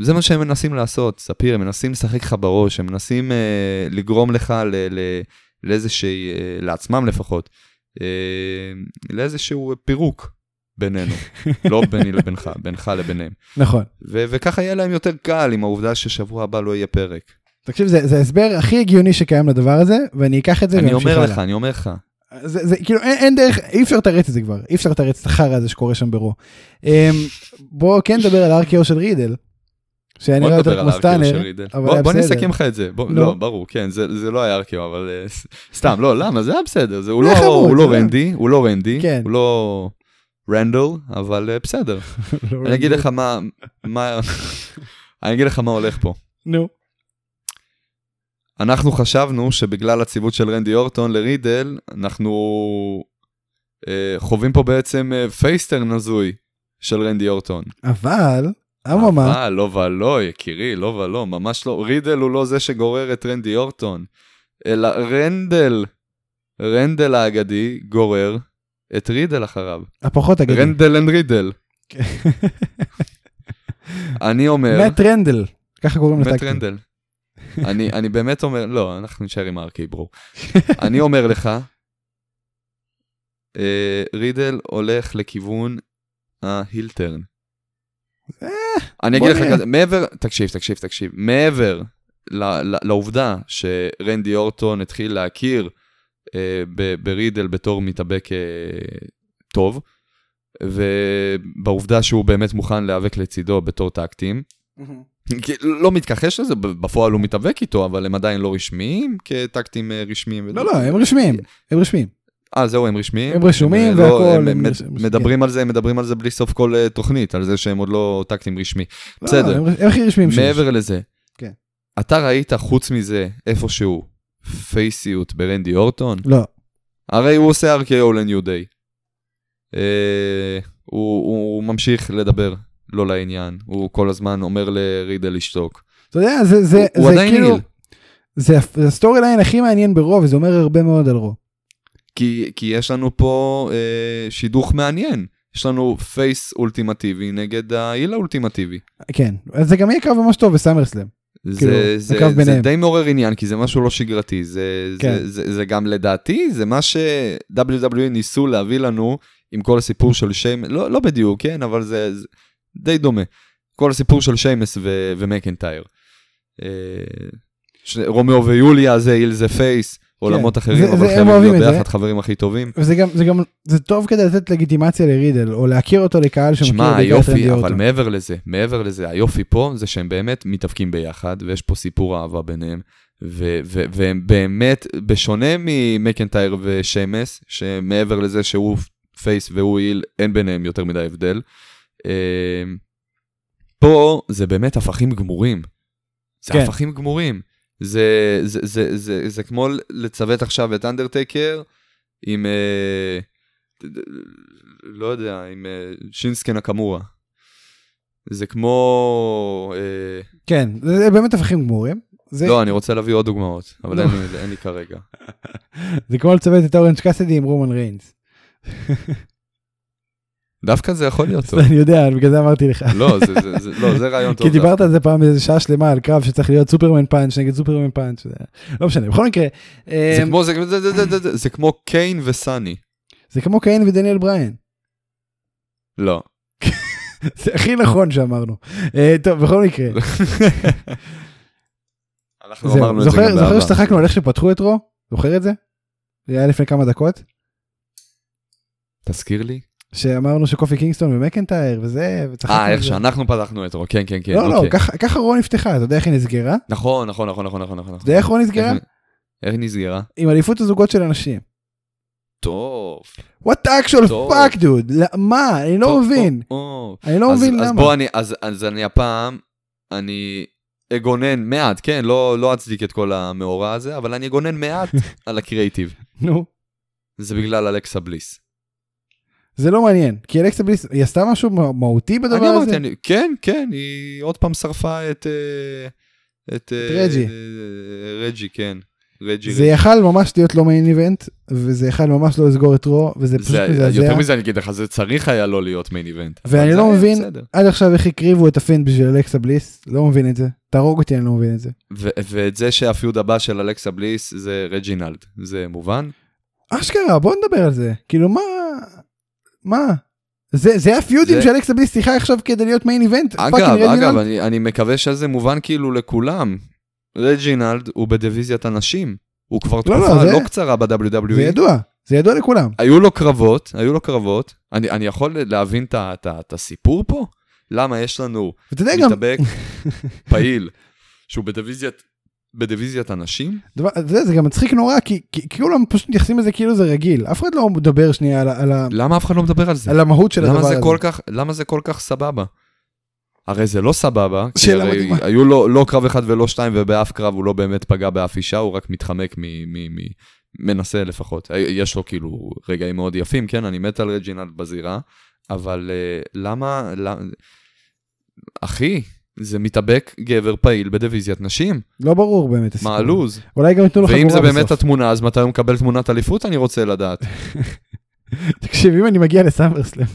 זה מה שהם מנסים לעשות, ספיר, הם מנסים לשחק לך בראש, הם מנסים אה, לגרום לך ל, ל, לאיזושהי, אה, לעצמם לפחות, אה, לאיזשהו פירוק בינינו, לא ביני לבינך, בינך לביניהם. נכון. ו- וככה יהיה להם יותר קל עם העובדה ששבוע הבא לא יהיה פרק. תקשיב, זה, זה ההסבר הכי הגיוני שקיים לדבר הזה, ואני אקח את זה ואמשיך הלאה. אני אומר לך, אני אומר לך, זה, זה כאילו אין, אין דרך אי אפשר לתרץ את זה כבר אי אפשר לתרץ את החרא הזה שקורה שם ברו. Um, בוא כן נדבר על ארקיו של רידל. שאני רואה יותר כמו סטאנר. בוא, בוא נסכם לך את זה. בוא, לא. לא ברור כן זה, זה לא היה RKO אבל uh, סתם לא למה זה היה בסדר זה הוא לא, חמוד, הוא לא רנדי הוא לא רנדי כן. הוא לא רנדל אבל uh, בסדר. לא אני אגיד לך מה מה אני אגיד לך מה הולך פה. נו. אנחנו חשבנו שבגלל הציוות של רנדי אורטון לרידל, אנחנו אה, חווים פה בעצם אה, face turn הזוי של רנדי אורטון. אבל, אממה. אבל, לא ולא, יקירי, לא ולא, ממש לא. רידל הוא לא זה שגורר את רנדי אורטון, אלא רנדל, רנדל האגדי גורר את רידל אחריו. הפחות אגדי. רנדל and רידל. אני אומר... מת רנדל, ככה קוראים ל tag team. מת רנדל. אני, אני באמת אומר, לא, אנחנו נשאר עם ארקיי ברו. אני אומר לך, אה, רידל הולך לכיוון ההילטרן. אה, אני אגיד לך כזה, מעבר, תקשיב, תקשיב, תקשיב, מעבר לעובדה שרנדי אורטון התחיל להכיר אה, ברידל בתור מתאבק טוב, ובעובדה שהוא באמת מוכן להיאבק לצידו בתור טקטים, לא מתכחש לזה, בפועל הוא מתאבק איתו, אבל הם עדיין לא רשמיים כטקטים אה, רשמיים. לא, לא, הם רשמיים, הם רשמיים. אה, זהו, הם רשמיים? הם רשומים לא, והכל. מדברים על זה, מדברים על זה בלי סוף כל אה, תוכנית, על זה שהם עוד לא טקטים רשמי. לא, בסדר. הם הכי רשמיים שיש. מעבר לזה, כן. אתה ראית חוץ מזה איפשהו פייסיות ברנדי אורטון? לא. הרי הוא עושה RKO לניו דיי. הוא ממשיך לדבר לא לעניין, הוא כל הזמן אומר לרידל לשתוק. אתה יודע, זה, זה, הוא, זה הוא כאילו, זה, זה ה storyline הכי מעניין ב Raw, וזה אומר הרבה מאוד על Raw. כי, כי יש לנו פה אה, שידוך מעניין. יש לנו face אולטימטיבי נגד ה heel האולטימטיבי. כן, אז זה גם יהיה קרב ממש טוב בסאמרסלאם. זה, כאילו, זה, זה, זה די מעורר עניין, כי זה משהו לא שגרתי. זה, כן. זה, זה, זה גם לדעתי, זה מה ש-WWE ניסו להביא לנו עם כל הסיפור של שיימ, לא, לא בדיוק, כן, אבל זה, זה, די דומה. כל הסיפור של שיימס ו- ומקנטייר. אה, רומאו ויוליה זה איל זה פייס, עולמות זה- אחרים, זה- אבל הם חייבים להיות זה. ביחד חברים הכי טובים. וזה גם, זה גם, זה טוב כדי לתת לגיטימציה לרידל, או להכיר אותו לקהל שמכיר היופי, רנדי אבל אורטון. מעבר לזה, מעבר לזה, היופי פה זה שהם באמת מתאבקים ביחד, ויש פה סיפור אהבה ביניהם, ו- ו- והם באמת, בשונה ממקנטייר ושמס, שמעבר לזה שהוא פייס והוא איל, אין ביניהם יותר מדי הבדל. אה, פה זה באמת הפכים גמורים. זה כן. הפכים גמורים. זה, זה, זה, זה, זה כמו לצוות עכשיו את אנדרטייקר עם, אה, לא יודע, עם אה, שינסקי נקמורה. זה כמו... אה, כן, זה זה באמת הפכים גמורים. זה, לא, אני רוצה להביא עוד דוגמאות, אבל לא. אין לי- אין לי כרגע. זה כמו לצוות את אורנג' קאסדי עם רומן ריינס. דווקא זה יכול להיות טוב. אני יודע, בגלל זה אמרתי לך. לא, זה- לא, רעיון טוב. כי דיברת על זה פעם איזה שעה שלמה על קרב שצריך להיות superman punch נגד superman punch. לא משנה, בכל מקרה, זה אה, כמו- זה- כמו קיין וסאני. זה כמו קיין ודניאל בריין. לא. זה הכי נכון שאמרנו. אה, טוב, בכל מקרה. אנחנו אמרנו את זה זוכר גם זוכר בעבר. שצחקנו על איך שפתחו את רו? זוכר את זה? זה היה לפני כמה דקות. תזכיר לי. שאמרנו שקופי קינגסטון ומקנטייר וזה, וצחקנו אה, איך. שאנחנו פתחנו את רו, כן, כן, כן. לא, לא, אוקיי. ככה- ככה רו נפתחה, אתה יודע איך היא נסגרה? נכון, נכון, נכון, נכון, נכון. נכון. אתה יודע איך רו נסגרה? איך- היא נסגרה? עם אליפות הזוגות של אנשים. טוב. what the actual fuck dude? לא- מה? אני לא מבין. אני לא אז- מבין אז למה. בוא, אני, אז, אז אני הפעם, אני אגונן מעט, כן, לא, לא אצדיק את כל המאורע הזה, אבל אני אגונן מעט על הקריאיטיב. נו. זה בגלל אלכסה בליס. זה לא מעניין, כי אלכסה בליס, היא עשתה משהו מה- מהותי בדבר אני הזה? אמרתי, אני, כן, כן, היא עוד פעם שרפה את... אה, את, את אה, רג'י. אה, רג'י, כן. רג'י, זה. יכל ממש להיות לא מיין איבנט, וזה יכל ממש לא לסגור את רו, וזה פשוט מזעזע. יותר מזה אני אגיד לך, זה צריך היה לא להיות main event. ואני לא מבין- בסדר. עד עכשיו איך הקריבו את הפינד בשביל אלכסה בליס, לא מבין את זה. תהרוג אותי, אני לא מבין את זה. ו- ואת זה שה feud הבא של אלכסה בליס זה רג'ינלד, זה מובן? אשכרה, בוא נדבר על זה. כאילו, מה... מה? זה, זה הפיודים זה- שאלכסה בליס שיחה עכשיו כדי להיות main event? אגב, אגב? אני, אני מקווה שזה מובן כאילו לכולם. רג'ינלד הוא בדיוויזיית הנשים. הוא כבר לא, תקופה לא, לא, זה- קצרה ב-WWE. זה ידוע, זה ידוע לכולם. היו לו קרבות, היו לו קרבות. אני, אני יכול להבין את הסיפור פה? למה יש לנו יודע גם, מתאבק פעיל שהוא בדיוויזיית, בדיוויזיית הנשים? דבר, יודע, זה גם מצחיק נורא, כי, כי, כי כולם פשוט מתייחסים לזה כאילו זה רגיל. אף אחד לא מדבר שנייה על, על, ה- למה אף אחד לא מדבר על זה? על המהות של הדבר הזה. זה, כך, למה זה כל כך סבבה? הרי זה לא סבבה, כי הרי מדהימה. היו לו לא קרב אחד ולא שתיים, ובאף קרב הוא לא באמת פגע באף אישה, הוא רק מתחמק מ... מ, מ מנסה לפחות. יש לו כאילו רגעים מאוד יפים, כן, אני מת על רג'ינלד בזירה, אבל אה, למה, למה... אחי, זה מתאבק גבר פעיל בדיוויזיית נשים, לא ברור באמת. הסיפור. מה הלו"ז? אולי גם ייתנו לו ואם זה חגורה באמת בסוף. התמונה, אז מתי הוא מקבל תמונת אליפות, אני רוצה לדעת. תקשיב, אם אני מגיע לסאמרסלאם.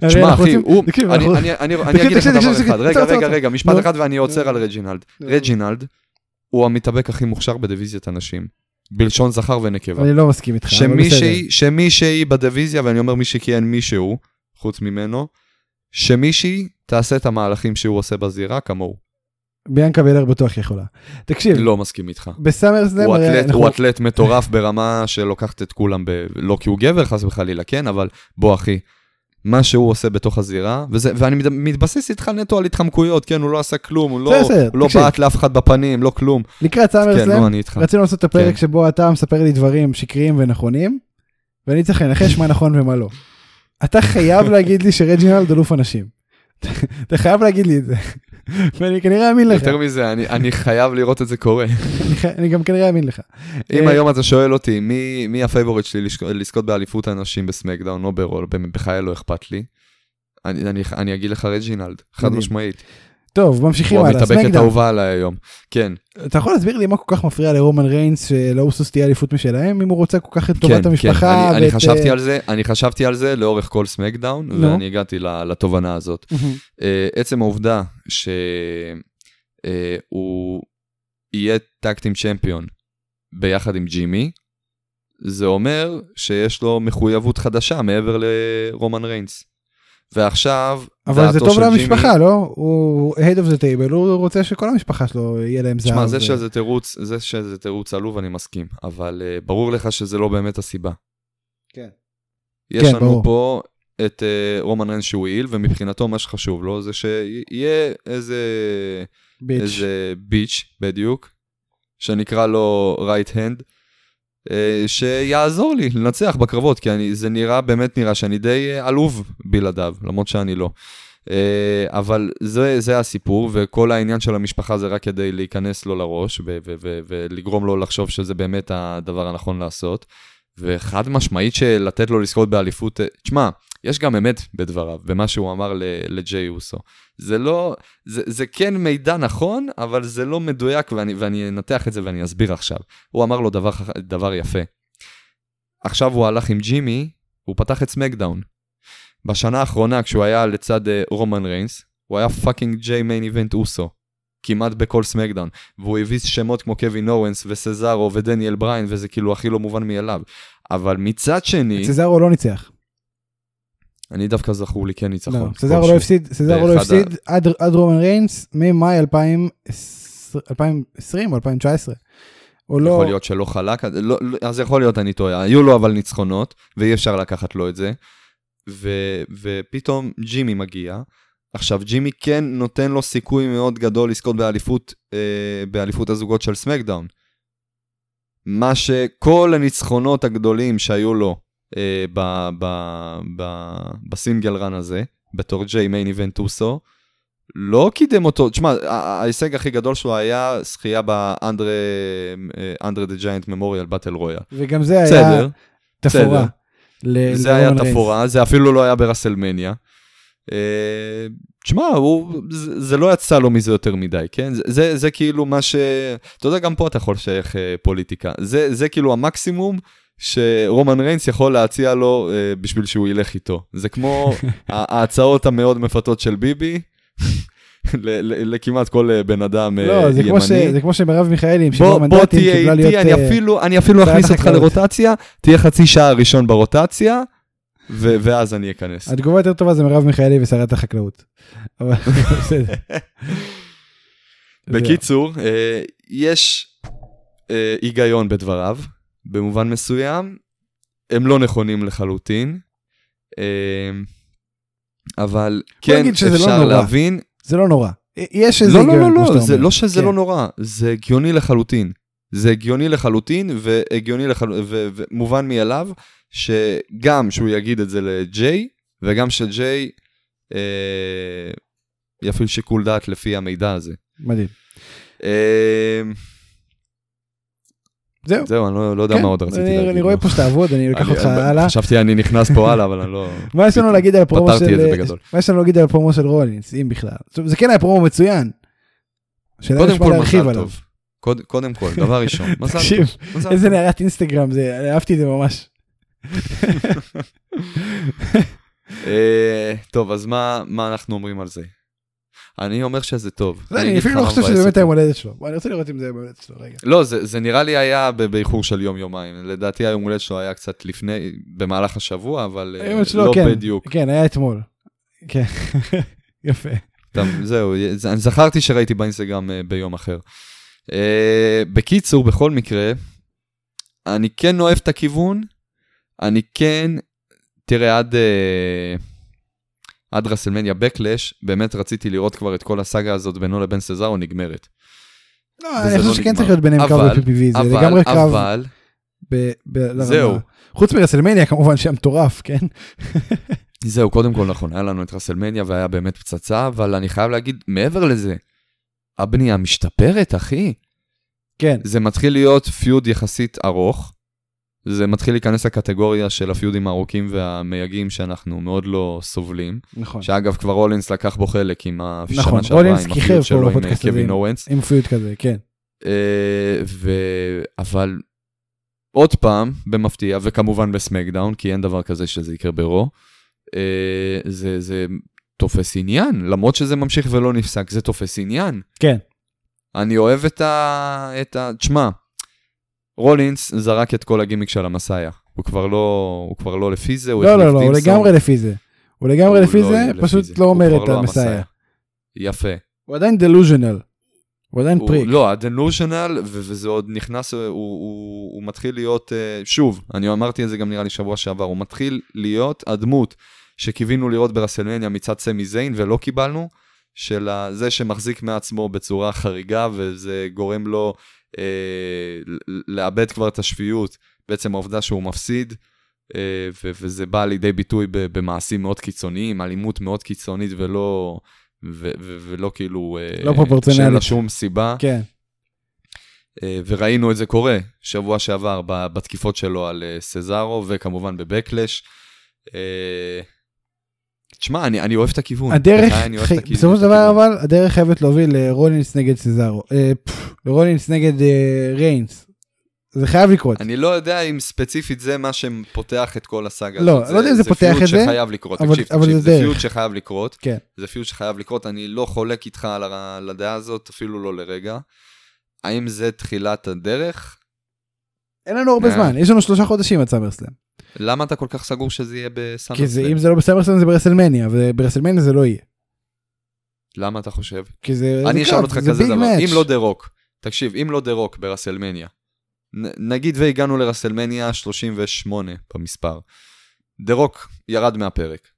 תשמע, אנחנו אחי, הוא, אני, אגיד לך דבר אחד, רגע, רגע. רגע, משפט. אחד ואני עוצר על רג'ינלד. רג'ינלד הוא המתאבק הכי מוכשר בדיוויזיית הנשים, בלשון זכר ונקבה. אני לא מסכים איתך. אבל בסדר. שמישהי בדיוויזיה, ואני אומר מישהי כי אין מישהו, חוץ ממנו, שמישהי תעשה את המהלכים שהוא עושה בזירה כמוהו. ביאנקה בלר בטוח יכולה. תקשיב, לא מסכים איתך. בסאמרסלאם הוא הרי אתלט, אנחנו... הוא אתלט מטורף ברמה שלוקחת את כולם, ב... לא כי הוא גבר חס וחלילה, כן, אבל בוא אחי, מה שהוא עושה בתוך הזירה, וזה, ואני מת- מתבסס איתך נטו על התחמקויות, כן, הוא לא עשה כלום, הוא לא, הוא לא. בעט לאף אחד בפנים, לא כלום. לקראת כן, סאמרסלאם, לא, אני איתך. רצינו לעשות את הפרק כן. שבו אתה מספר לי דברים שקריים ונכונים, ואני צריך לנחש מה נכון ומה לא. אתה חייב להגיד לי שרג'ינלד אלוף הנשים. אתה חייב להגיד לי את זה. ואני כנראה אאמין לך. יותר מזה, אני, אני חייב לראות את זה קורה. אני גם כנראה אאמין לך. אם אה, היום אתה שואל אותי, מי, מי הפייבוריט שלי לזכות באליפות הנשים בסמקדאון או ברול, בחיי לא אכפת לי. אני, אני, אני אגיד לך רג'ינלד, חד. משמעית. טוב, ממשיכים הוא הלאה. המתאבקת סמקדאון. האהובה עליי היום. כן, אתה יכול להסביר לי מה כל כך מפריע לרומן ריינס שלאוסוס תהיה אליפות משלהם, אם הוא רוצה כל כך את טובת כן, המשפחה? כן. אני, אני חשבתי אה, על זה, אני חשבתי על זה לאורך כל סמקדאון, נו. ואני הגעתי לתובנה הזאת. אה, עצם העובדה שהוא יהיה tag team champion ביחד עם ג'ימי, זה אומר שיש לו מחויבות חדשה מעבר לרומן ריינס. ועכשיו, אבל זה טוב למשפחה, ג'ימי- לא? הוא head of the table, הוא רוצה שכל המשפחה שלו יהיה להם זהב. תשמע, זה שזה תירוץ, זה שזה תירוץ עלוב, אני מסכים, אבל uh, ברור לך שזה לא באמת הסיבה. כן. יש כן, לנו ברור. פה את uh, רומן ריינס שהוא איל, ומבחינתו מה שחשוב לו זה שיהיה איזה, ביץ'. איזה ביץ', בדיוק, שנקרא לו right hand, שיעזור לי לנצח בקרבות, כי אני, זה נראה, באמת נראה שאני די uh, עלוב בלעדיו, למרות שאני לא. Uh, אבל זה, זה הסיפור, וכל העניין של המשפחה זה רק כדי להיכנס לו לראש, ולגרום לו לחשוב שזה באמת הדבר הנכון לעשות. וחד משמעית שלתת לו לזכות באליפות, אה, תשמע, יש גם אמת בדבריו, במה שהוא אמר לג'יי אוסו. זה לא, זה, זה כן מידע נכון, אבל זה לא מדויק, ואני, ואני אנתח את זה ואני אסביר עכשיו. הוא אמר לו דבר, דבר יפה. עכשיו הוא הלך עם ג'ימי, הוא פתח את סמקדאון. בשנה האחרונה, כשהוא היה לצד אה, רומן ריינס, הוא היה fucking ג'יי main event אוסו. כמעט בכל סמקדאון. והוא הביס שמות כמו קווין אוונס וסזארו ודניאל בריין, וזה כאילו הכי לא מובן מאליו. אבל מצד שני, סזארו לא ניצח. אני דווקא זכור לי כן ניצחון. לא, סזארו. לא הפסיד, סזארו לא הפסיד עד עד רומן ריינס ממאי 2020 או 2019. הוא לא... יכול להיות שלא חלק, לא, לא, אז יכול להיות אני טועה, היו לו אבל ניצחונות, ואי אפשר לקחת לו את זה. ו, ופתאום ג'ימי מגיע. עכשיו ג'ימי כן נותן לו סיכוי מאוד גדול לזכות באליפות, אה, באליפות הזוגות של סמקדאון. מה שכל הניצחונות הגדולים שהיו לו אה, ב, ב, ב, בסינגל רן הזה, בתור ג'יי מיין איבנט אוסו, לא קידם אותו, תשמע, ההישג הכי גדול שלו היה זכייה באנדרה אנדרה דה ג'יינט ממוריאל באטל רויאל. וגם זה היה בסדר, תפאורה. בסדר. ל- זה היה. תפאורה, זה אפילו לא היה ברסלמניה. אה, תשמע, זה זה לא יצא לו מזה יותר מדי, כן? זה- זה, זה כאילו מה ש... אתה יודע, גם פה אתה יכול לשייך אה, פוליטיקה. זה, זה כאילו המקסימום שרומן ריינס יכול להציע לו אה, בשביל שהוא ילך איתו. זה כמו ההצעות המאוד מפתות של ביבי. לכמעט כל אה, בן אדם אה, לא, זה כמו ש- ימני. זה כמו שמרב מיכאלי עם שבעה בוא, בוא מנדטים תהיה קיבלה להיות... איתי, אני אה, אפילו, אני אפילו אכניס אותך. לרוטציה, תהיה חצי שעה ראשון ברוטציה, ואז אני אכנס. התגובה יותר טובה זה מרב מיכאלי ושרת החקלאות. אבל בסדר. בקיצור, אה, יש אה, היגיון בדבריו, במובן מסוים, הם לא נכונים לחלוטין, אה, אבל כן לא אפשר נורא. להבין, זה לא נורא. יש איזה לא, היגיון, לא, כמו לא, שאתה לא, זה אומר. לא שזה כן. לא נורא, זה הגיוני לחלוטין. זה הגיוני לחלוטין והגיוני לחל... ו... ומובן מאליו שגם שהוא יגיד את זה לג'יי וגם שג'יי אה, יפעיל שיקול דעת לפי המידע הזה. מדהים. אה, זהו. זהו, אני לא, לא יודע כן, מה עוד רציתי אני- להגיד. אני רואה. פה שאתה אבוד, אני אקח אותך הלאה. חשבתי אני נכנס פה הלאה, אבל אני לא... מה יש לנו להגיד על הפרומו של... בגדול. מה יש לנו להגיד על הפרומו של רולינס, אם בכלל. זה כן היה פרומו מצוין. קודם כל מזל עליו. טוב. קוד- קודם כל, דבר ראשון, מזל טוב. תקשיב, איזה. נערת אינסטגרם זה, אהבתי את זה ממש. אה, טוב, אז מה אנחנו אומרים על זה? אני אומר שזה טוב. אני אפילו לא חושב שזה באמת. היום הולדת שלו. אני רוצה לראות אם זה היום הולדת שלו, רגע. לא, זה, נראה לי היה באיחור של יום-יומיים. לדעתי היום הולדת שלו היה קצת לפני, במהלך השבוע, אבל אה, לא כן. בדיוק. כן, היה אתמול. כן, יפה. זהו, זה- אני זכרתי שראיתי באינסטגרם אה, ביום אחר. אה, בקיצור, בכל מקרה, אני כן אוהב את הכיוון, אני כן, תראה, עד, אה, עד רסלמניה בקלאש, באמת רציתי לראות כבר את כל הסאגה הזאת בינו לבין סזארו נגמרת. לא, אני לא חושב שכן נגמר. צריך להיות ביניהם קרב אבל- ב-PPV, זה אבל, לגמרי קרב אבל, לרמה. זהו. חוץ מרסלמניה כמובן שהיה מטורף, כן? זהו, קודם כל נכון, היה לנו את רסלמניה והיה באמת פצצה, אבל אני חייב להגיד, מעבר לזה, הבנייה משתפרת, אחי. כן, זה מתחיל להיות feud יחסית ארוך. זה מתחיל להיכנס לקטגוריה של הפיודים הארוכים והמייגעים שאנחנו מאוד לא סובלים. נכון. שאגב, כבר רולינס לקח בו חלק עם השנה נכון, שעברה, עם ה feud שלו עם הזה. קווין אוונס. עם פיוט כזה, כן. אה, ו... אבל עוד פעם, במפתיע, וכמובן בסמקדאון, כי אין דבר כזה שזה יקרה ברו, אה, זה, זה תופס עניין, למרות שזה ממשיך ולא נפסק, זה תופס עניין. כן. אני אוהב את ה... את ה... תשמע, רולינס זרק את כל הגימיק של המסאיה. הוא כבר לא, הוא כבר לא לפי זה, הוא לא, לא, לא, הוא. לגמרי לפי זה. הוא לגמרי הוא לפי לא זה, פשוט. לא אומר את לא המסאיה. יפה. הוא עדיין דלוז'נל. הוא עדיין פריק. לא, הדנושנל, וזה עוד נכנס, הוא, מתחיל להיות, אה, שוב, אני אמרתי את זה גם נראה לי שבוע שעבר, הוא מתחיל להיות הדמות שקיווינו לראות ברסלמניה מצד סמי זיין ולא קיבלנו, של זה שמחזיק מעצמו בצורה חריגה וזה גורם לו אה, לאבד כבר את השפיות, בעצם העובדה שהוא מפסיד. אה, ו- וזה בא לידי ביטוי במעשים מאוד קיצוניים, אלימות מאוד קיצונית ולא, ו- ו- ולא כאילו... אה, לא פרופורציונלית. שאין לה שום סיבה. כן. אה, וראינו את זה קורה שבוע שעבר בתקיפות שלו על אה, סזארו, וכמובן בבקלש. תשמע, אני, אני אוהב את הכיוון. הדרך, חי-. בסופו של דבר. אבל, הדרך חייבת להוביל לרולינס נגד סזארו. אה, לרולינס נגד אה, ריינס. זה חייב לקרות. אני לא יודע אם ספציפית זה מה שפותח את כל הסאגה לא, הזאת. לא יודע אם זה פותח את זה, זה פיוט שחייב לקרות, אבל- תקשיב, אבל תקשיב, זה זה. פיוט שחייב לקרות. כן. זה פיוט שחייב לקרות, אני לא חולק איתך על הדעה הזאת, אפילו לא לרגע. האם זה תחילת הדרך? אין לנו הרבה אה. זמן, יש לנו שלושה חודשים עד סאמרסלאם. למה אתה כל כך סגור שזה יהיה בסאמרסלאם? כי זה- אם זה לא בסאמרסלאם זה ברסלמניה, וברסלמניה זה לא יהיה. למה אתה חושב? כי זה אני אשאל אותך זה כזה דבר, match. אם לא דה רוק, תקשיב, אם לא דה רוק ברסלמניה, נ- נגיד והגענו לרסלמניה 38 במספר, דה רוק ירד מהפרק.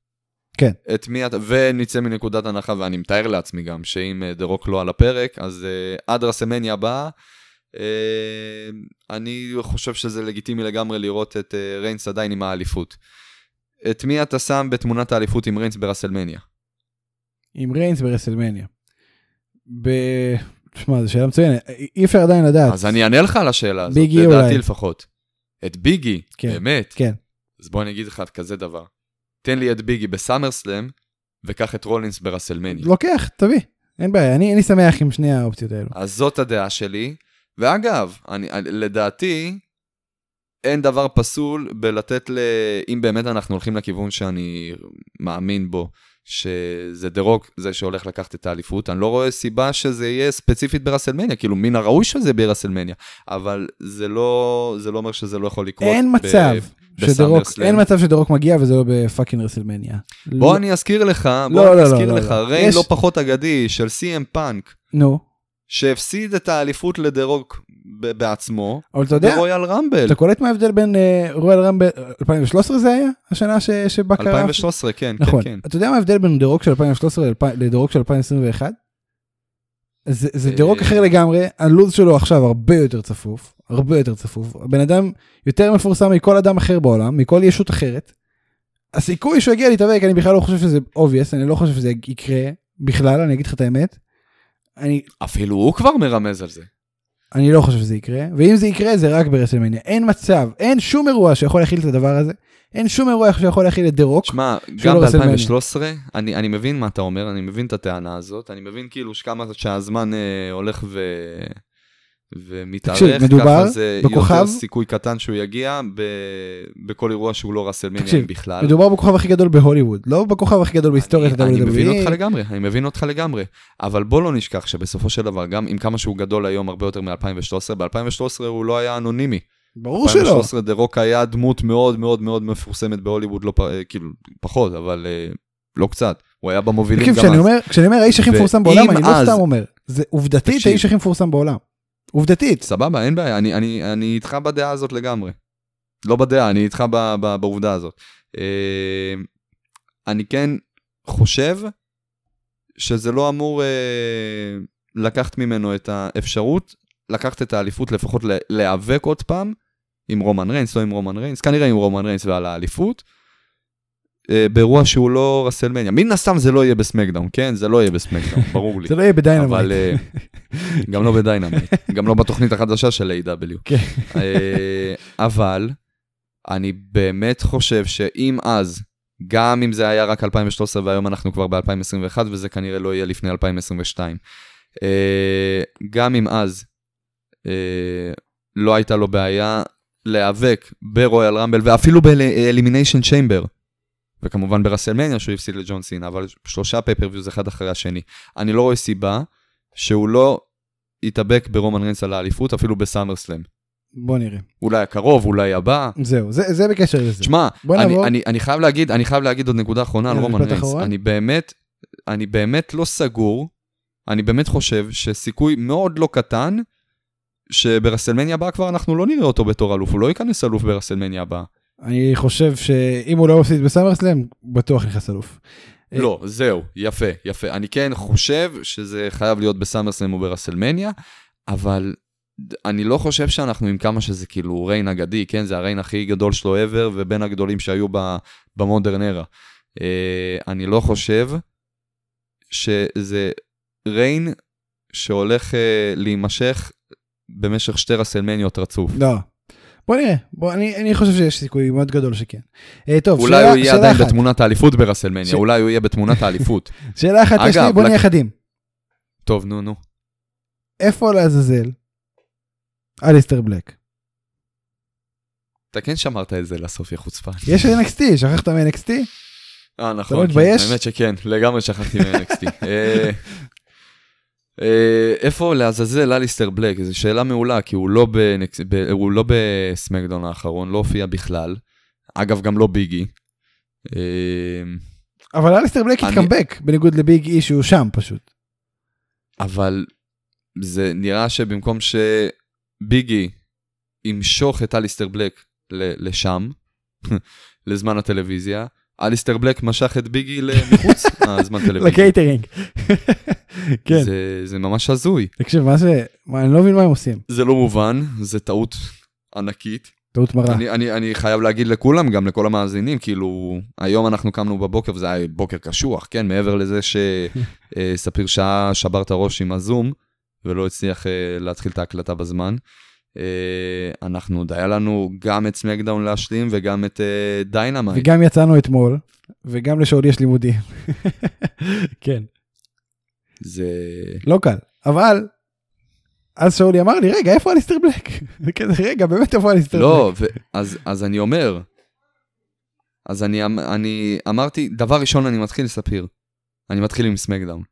כן. את מי אתה, ונצא מנקודת הנחה, ואני מתאר לעצמי גם, שאם אה, דה רוק לא על הפרק, אז אה, עד רסלמניה הבאה, אני חושב שזה לגיטימי לגמרי לראות את אה, ריינס עדיין עם האליפות. את מי אתה שם בתמונת האליפות עם ריינס ברסלמניה? עם ריינס ברסלמניה. ב... תשמע, זו שאלה מצוינת, אי אפשר עדיין לדעת. אז אני אענה לך על השאלה הזאת, ביג אי לדעתי אולי. לפחות. את ביג אי, כן, באמת. כן. אז בוא אני אגיד לך כזה דבר. תן לי את ביג אי בסאמרסלאם, וקח את רולינס ברסלמניה. לוקח, תביא, אין בעיה, אני אני שמח עם שני האופציות האלו. אז זאת הדעה שלי. ואגב, אני, לדעתי, אין דבר פסול בלתת ל... אם באמת אנחנו הולכים לכיוון שאני מאמין בו, שזה דה רוק זה שהולך לקחת את האליפות, אני לא רואה סיבה שזה יהיה ספציפית ברסלמניה, כאילו מן הראוי שזה ברסלמניה, אבל זה לא, זה לא אומר שזה לא יכול לקרות. אין ב- מצב ש The Rock, ב SummerSlam. אין מצב ש The Rock מגיע וזה לא ב fucking WrestleMania. בוא לא- אני אזכיר לך, בוא לא, אני לא, אזכיר לא, לך, לא. ריין יש- לא פחות אגדי של סי.אם פאנק, נו, שהפסיד את האליפות ל The Rock ב- בעצמו, אבל אתה יודע, ב Royal Rumble. אתה קולט מה ההבדל בין אה, Royal Rumble, 2013 זה היה? השנה ש- שבה קרה? 2013, כן, נכון. כן, כן. אתה יודע מה ההבדל בין The Rock של 2013 לאלפ- ל The Rock של 2021? זה, זה אה. אחר לגמרי, הלו"ז שלו עכשיו הרבה יותר צפוף, הרבה יותר צפוף. הבן אדם יותר מפורסם מכל אדם אחר בעולם, מכל ישות אחרת. הסיכוי שהוא יגיע להתאבק, אני בכלל לא חושב שזה obvious, אני לא חושב שזה יקרה בכלל, אני אגיד לך את האמת. אני, אפילו הוא כבר מרמז על זה. אני לא חושב שזה יקרה, ואם זה יקרה זה רק ברסלמניה. אין מצב, אין שום אירוע שיכול להכיל את הדבר הזה, אין שום אירוע שיכול להכיל את דירוק. שמע, שלא גם רסלמניה. ב-2013, אני, אני מבין מה אתה אומר, אני מבין את הטענה הזאת, אני מבין כאילו שכמה שהזמן אה, הולך ו... ומתארך, ככה זה בכוכב- יותר סיכוי קטן שהוא יגיע ב... בכל אירוע שהוא לא WrestleMania תקשיב, בכלל. מדובר בכוכב הכי גדול בהוליווד, לא בכוכב הכי גדול בהיסטוריית אני, אני מבין ה-WWE. אותך לגמרי, אני מבין אותך לגמרי. אבל בוא לא נשכח שבסופו של דבר, גם עם כמה שהוא גדול היום הרבה יותר מ-2013, ב-2013 הוא לא היה אנונימי. ברור שלא. 2013 The Rock היה דמות מאוד מאוד מאוד מפורסמת בהוליווד, לא, פ- אה, כאילו, פחות, אבל אה, לא קצת. הוא היה במובילים גם אז. כשאני אומר האיש הכי מפורסם בעולם, אני לא סתם אומר. זה עובדתית. האיש הכי מפורסם בעולם. עובדתית. סבבה, אין בעיה, אני, אני, אני איתך בדעה הזאת לגמרי. לא בדעה, אני איתך ב, ב, בעובדה הזאת. אה, אני כן חושב שזה לא אמור אה, לקחת ממנו את האפשרות לקחת את האליפות, לפחות להיאבק עוד פעם עם רומן ריינס, לא עם רומן ריינס, כנראה עם רומן ריינס ועל האליפות. אה, באירוע שהוא לא WrestleMania. מן הסתם זה לא יהיה ב SmackDown, כן? זה לא יהיה ב SmackDown, ברור לי. זה לא יהיה ב Dynamite. אבל אה, גם לא ב Dynamite, גם לא בתוכנית החדשה של AEW. כן. אה, אבל אני באמת חושב שאם אז, גם אם זה היה רק 2013 והיום אנחנו כבר ב-2021 וזה כנראה לא יהיה לפני 2022, אה, גם אם אז לא הייתה לו בעיה להיאבק ב Royal Rumble ואפילו ב Elimination Chamber. וכמובן ב WrestleMania שהוא הפסיד לג'ון סינה, אבל שלושה pay-per-views אחד אחרי השני. אני לא רואה סיבה שהוא לא יתאבק ברומן ריינס על האליפות, אפילו ב SummerSlam. בוא נראה. אולי הקרוב, אולי הבא. זהו, זה, זה בקשר לזה. בוא אני, נעבור. אני, אני חייב להגיד, אני חייב להגיד עוד נקודה אחרונה על רומן ריינס. אחרון. אני באמת, אני באמת לא סגור, אני באמת חושב שסיכוי מאוד לא קטן, שב WrestleMania הבאה כבר אנחנו לא נראה אותו בתור אלוף, הוא לא ייכנס אלוף ב WrestleMania הבאה. אני חושב שאם הוא לא מפסיד ב SummerSlam, בטוח נכנס אלוף. לא, זהו, יפה, יפה. אני כן חושב שזה חייב להיות בסאמרסלאם או ברסלמניה, אבל אני לא חושב שאנחנו עם כמה שזה כאילו ריין אגדי, כן? זה הריין הכי גדול שלו ever, ובין הגדולים שהיו ב- במודרן ארה. אה, אני לא חושב שזה ריין שהולך אה, להימשך במשך שתי רסלמניות רצוף. לא. בוא נראה, בוא, אני, אני חושב שיש סיכוי מאוד גדול שכן. אה, טוב, אולי שאלה, הוא יהיה עדיין אחת. בתמונת האליפות ברסלמניה, ש- אולי הוא יהיה בתמונת האליפות. שאלה אחת אגב, בוא נהיה לק- חדים. טוב, נו, נו. איפה לעזאזל? אליסטר בלק. אתה כן שמרת את זה לסוף, יא חוצפן. יש NXT, שכחת מ-NXT? אה, לא נכון, כן, מתבייש? האמת שכן, לגמרי שכחתי מ-NXT. אה, איפה לעזאזל אליסטר בלק? זו שאלה מעולה, כי הוא לא ב-NXT ב- הוא לא בסמקדאון האחרון, לא הופיע בכלל. אגב, גם לא Big E. אה, אבל אליסטר בלק אני- התקמבק, בניגוד ל Big E שהוא שם פשוט. אבל זה נראה שבמקום ש Big E ימשוך את אליסטר בלק לשם, לזמן הטלוויזיה, אליסטר בלק משך את Big E מחוץ לזמן טלוויזיה. לקייטרינג. כן, זה, זה ממש הזוי. תקשיב, מה זה, מה, אני לא מבין מה הם עושים. זה לא מובן, זה טעות ענקית. טעות מרה. אני, אני, אני חייב להגיד לכולם, גם לכל המאזינים, כאילו, היום אנחנו קמנו בבוקר, וזה היה בוקר קשוח, כן? מעבר לזה שספיר שעה שבר את הראש עם ה Zoom, ולא הצליח אה, להתחיל את ההקלטה בזמן. אה, אנחנו, עוד היה לנו גם את SmackDown להשלים, וגם את אה, Dynamite. וגם יצאנו אתמול, וגם לשאולי יש לימודים. כן, זה... לא קל. אבל, אז שאולי אמר לי, רגע, איפה אליסטר בלק? וכזה, רגע, באמת איפה אליסטר בלק? לא, ו- אז, אז אני אומר, אז אני, אמ- אני אמרתי, דבר ראשון אני מתחיל לספיר. אני מתחיל עם SmackDown.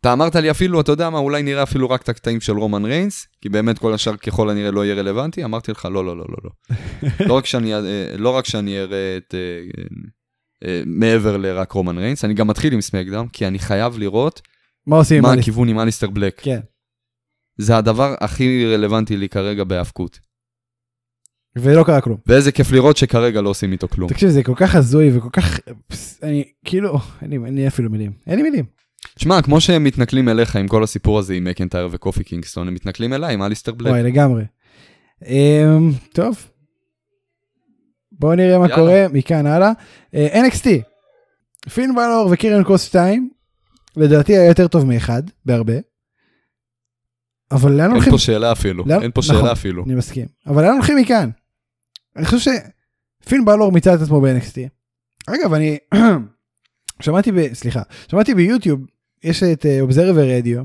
אתה אמרת לי אפילו, אתה יודע מה, אולי נראה אפילו רק את הקטעים של רומן ריינס, כי באמת כל השאר ככל הנראה לא יהיה רלוונטי, אמרתי לך, לא, לא, לא, לא, לא. לא, רק שאני, אה, לא רק שאני אראה את... אה, אה, מעבר לרק רומן ריינס, אני גם מתחיל עם SmackDown, כי אני חייב לראות מה עושים עם מה אליסטר? הכיוון עם אליסטר בלק. כן. זה הדבר הכי רלוונטי לי כרגע בהאבקות. ולא קרה כלום. ואיזה כיף לראות שכרגע לא עושים איתו כלום. תקשיב, זה כל כך הזוי וכל כך... אני כאילו, אין לי- אין לי אפילו מילים. אין לי מילים. שמע, כמו שהם מתנכלים אליך עם כל הסיפור הזה עם מקנטייר וקופי קינגסטון, הם מתנכלים אליי עם אליסטר בלק. וואי, לגמרי. אמ, טוב. בואו נראה מה יאללה. קורה מכאן הלאה. אה, NXT. פין בלור וקריאן קרוס 2, לדעתי היה יותר טוב מאחד, בהרבה. אבל לאן אין הולכים? פה שאלה אפילו, לא, אין פה נכון. שאלה אפילו. אני מסכים. אבל לאן הולכים מכאן? אני חושב שפין בלור מיצה את עצמו ב-NXT. אגב, אני שמעתי ב... סליחה, שמעתי ב YouTube, יש את Observer Radio,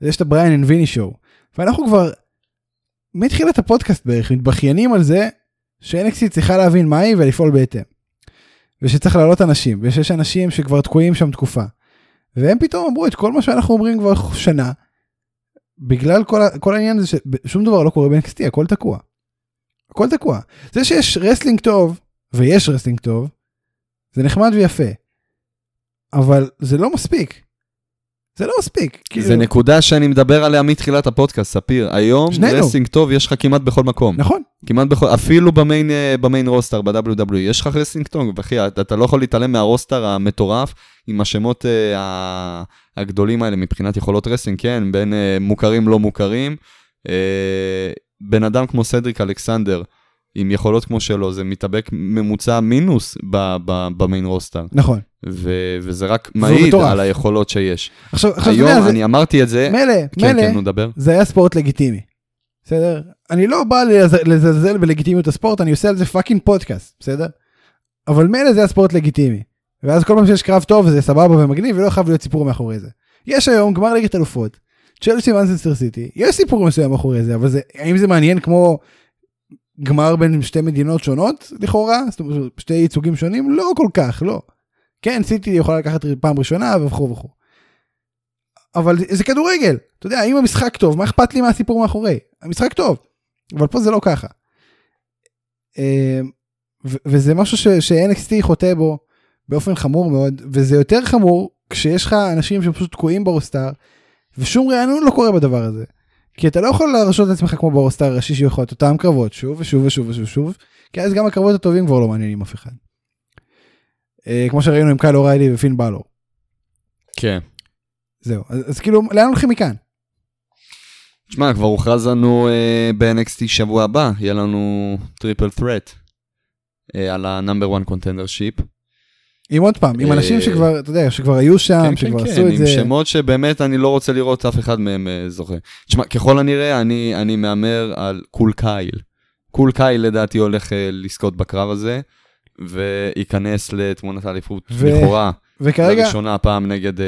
יש את ה Bryan and Vinny Show, ואנחנו כבר מתחילת הפודקאסט בערך מתבכיינים על זה ש-NXT צריכה להבין מה היא ולפעול בהתאם. ושצריך להעלות אנשים, ושיש אנשים שכבר תקועים שם תקופה. והם פתאום אמרו את כל מה שאנחנו אומרים כבר שנה, בגלל כל, כל העניין הזה ששום דבר לא קורה ב-NXT, הכל תקוע. הכל תקוע. זה שיש wrestling טוב, ויש wrestling טוב, זה נחמד ויפה. אבל זה לא מספיק. זה לא מספיק. כאילו, זה נקודה שאני מדבר עליה מתחילת הפודקאסט, ספיר. היום. wrestling טוב יש לך כמעט בכל מקום. נכון, כמעט בכל, אפילו ב main, אה, ב main roster, ב-WWE, יש לך wrestling טוב, אחי, אתה, אתה לא יכול להתעלם מה roster המטורף עם השמות אה, ה- הגדולים האלה מבחינת יכולות wrestling, כן, בין אה, מוכרים לא מוכרים. אה, בן אדם כמו סדריק אלכסנדר, עם יכולות כמו שלו, זה מתאבק ממוצע מינוס ב- ב- ב main roster, נכון. ו- וזה רק מעיד מטורף. על היכולות שיש. עכשיו, עכשיו, היום זה- אני אמרתי את זה, מילא, כן, מילא, כן, נו, דבר. זה היה ספורט לגיטימי. בסדר? אני לא בא לז- לזלזל בלגיטימיות הספורט, אני עושה על זה פאקינג פודקאסט, בסדר? אבל מילא זה היה ספורט לגיטימי. ואז כל פעם שיש קרב טוב זה סבבה ומגניב ולא חייב להיות סיפור מאחורי זה. יש היום גמר ליגת אלופות, צ'לסי מנצ'סטר סיטי, יש סיפור מסוים מאחורי זה, אבל זה, האם זה מעניין כמו גמר בין שתי מדינות שונות לכאורה? זאת אומרת, שתי ייצוגים שונים? לא כל כך, לא. כן, סיטי יכולה לקחת פעם ראשונה וכו' וכו'. אבל זה, כדורגל, אתה יודע, אם המשחק טוב, מה אכפת לי מהסיפור מאחורי? המשחק טוב. אבל פה זה לא ככה. אה, וזה משהו ש-NXT חוטא בו באופן חמור מאוד, וזה יותר חמור כשיש לך אנשים שפשוט תקועים ברוסטאר, ושום רענון לא קורה בדבר הזה. כי אתה לא יכול להרשות לעצמך כמו ברוסטאר הראשי שיכול להיות אותם קרבות שוב ושוב ושוב ושוב ושוב, כי אז גם הקרבות הטובים כבר לא מעניינים אף אחד. אה, כמו שראינו עם קייל אוריילי ופין באלור. כן. זהו, אז, אז כאילו לאן הולכים מכאן? תשמע, כבר הוכרז לנו אה, ב-NXT שבוע הבא, יהיה לנו triple threat אה, על ה- number one contendership. עם עוד פעם, עם אה, אנשים שכבר, אתה יודע, שכבר היו שם, כן, שכבר כן, עשו כן, את עם זה. שמות שבאמת אני לא רוצה לראות אף אחד מהם אה, זוכה. תשמע, ככל הנראה, אני, אני מהמר על קול קייל. קול קייל לדעתי הולך אה, לזכות בקרב הזה, וייכנס לתמונת האליפות ו- לכאורה, וכרגע, לראשונה הפעם נגד, אה,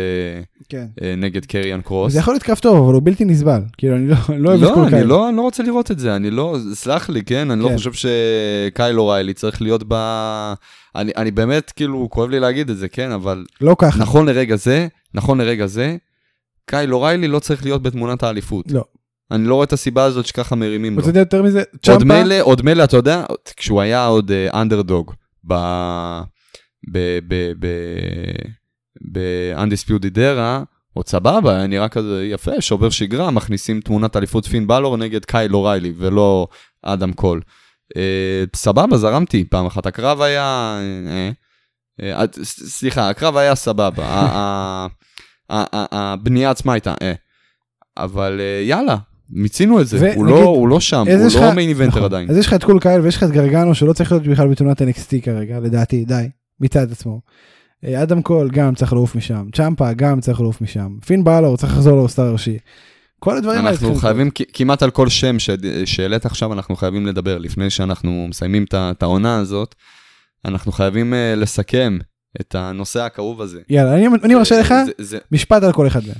כן. אה, נגד קריאן קרוס. זה יכול להיות קרב טוב, אבל הוא בלתי נסבל. כאילו, אני לא, לא אוהב את לא, כל כאלה. לא, אני לא רוצה לראות את זה, אני לא, סלח לי, כן? אני לא כן. חושב שקייל אוריילי צריך להיות ב... אני, אני באמת, כאילו, כואב לי להגיד את זה, כן? אבל לא ככה. נכון לרגע זה, נכון לרגע זה, קייל אוריילי לא צריך להיות בתמונת האליפות. לא. אני לא רואה את הסיבה הזאת שככה מרימים לו. אתה יודע יותר מזה, עוד צ'מפה, מילא, עוד מילא, אתה יודע, כשהוא היה עוד אנדרדוג ב... ב-Undisputed Era, עוד סבבה, נראה כזה יפה, שובר שגרה, מכניסים תמונת אליפות פין בלור נגד קייל אוריילי, ולא אדם קול. אה, סבבה, זרמתי, פעם אחת הקרב היה... אה, אה, סליחה, הקרב היה סבבה, הבנייה עצמה הייתה. אבל יאללה, מיצינו את זה, הוא לא- הוא לא שם, הוא לא main eventer נכון. עדיין. אז יש לך את קול קייל ויש לך את גרגנו שלא צריך להיות בכלל בתמונת NXT כרגע, לדעתי, די, מצד עצמו. אה, אדם קול גם צריך לעוף משם, צ'אמפה גם צריך לעוף משם, פין באלור צריך לחזור לרוסטר הראשי. כל הדברים האלה אנחנו חייבים, כמעט על כל שם שהעלית עכשיו, אנחנו חייבים לדבר. לפני שאנחנו מסיימים את העונה הזאת, אנחנו חייבים אה, לסכם את הנושא הכאוב הזה. יאללה, אני, אני מרשה לך זה- זה- משפט על כל אחד מהם.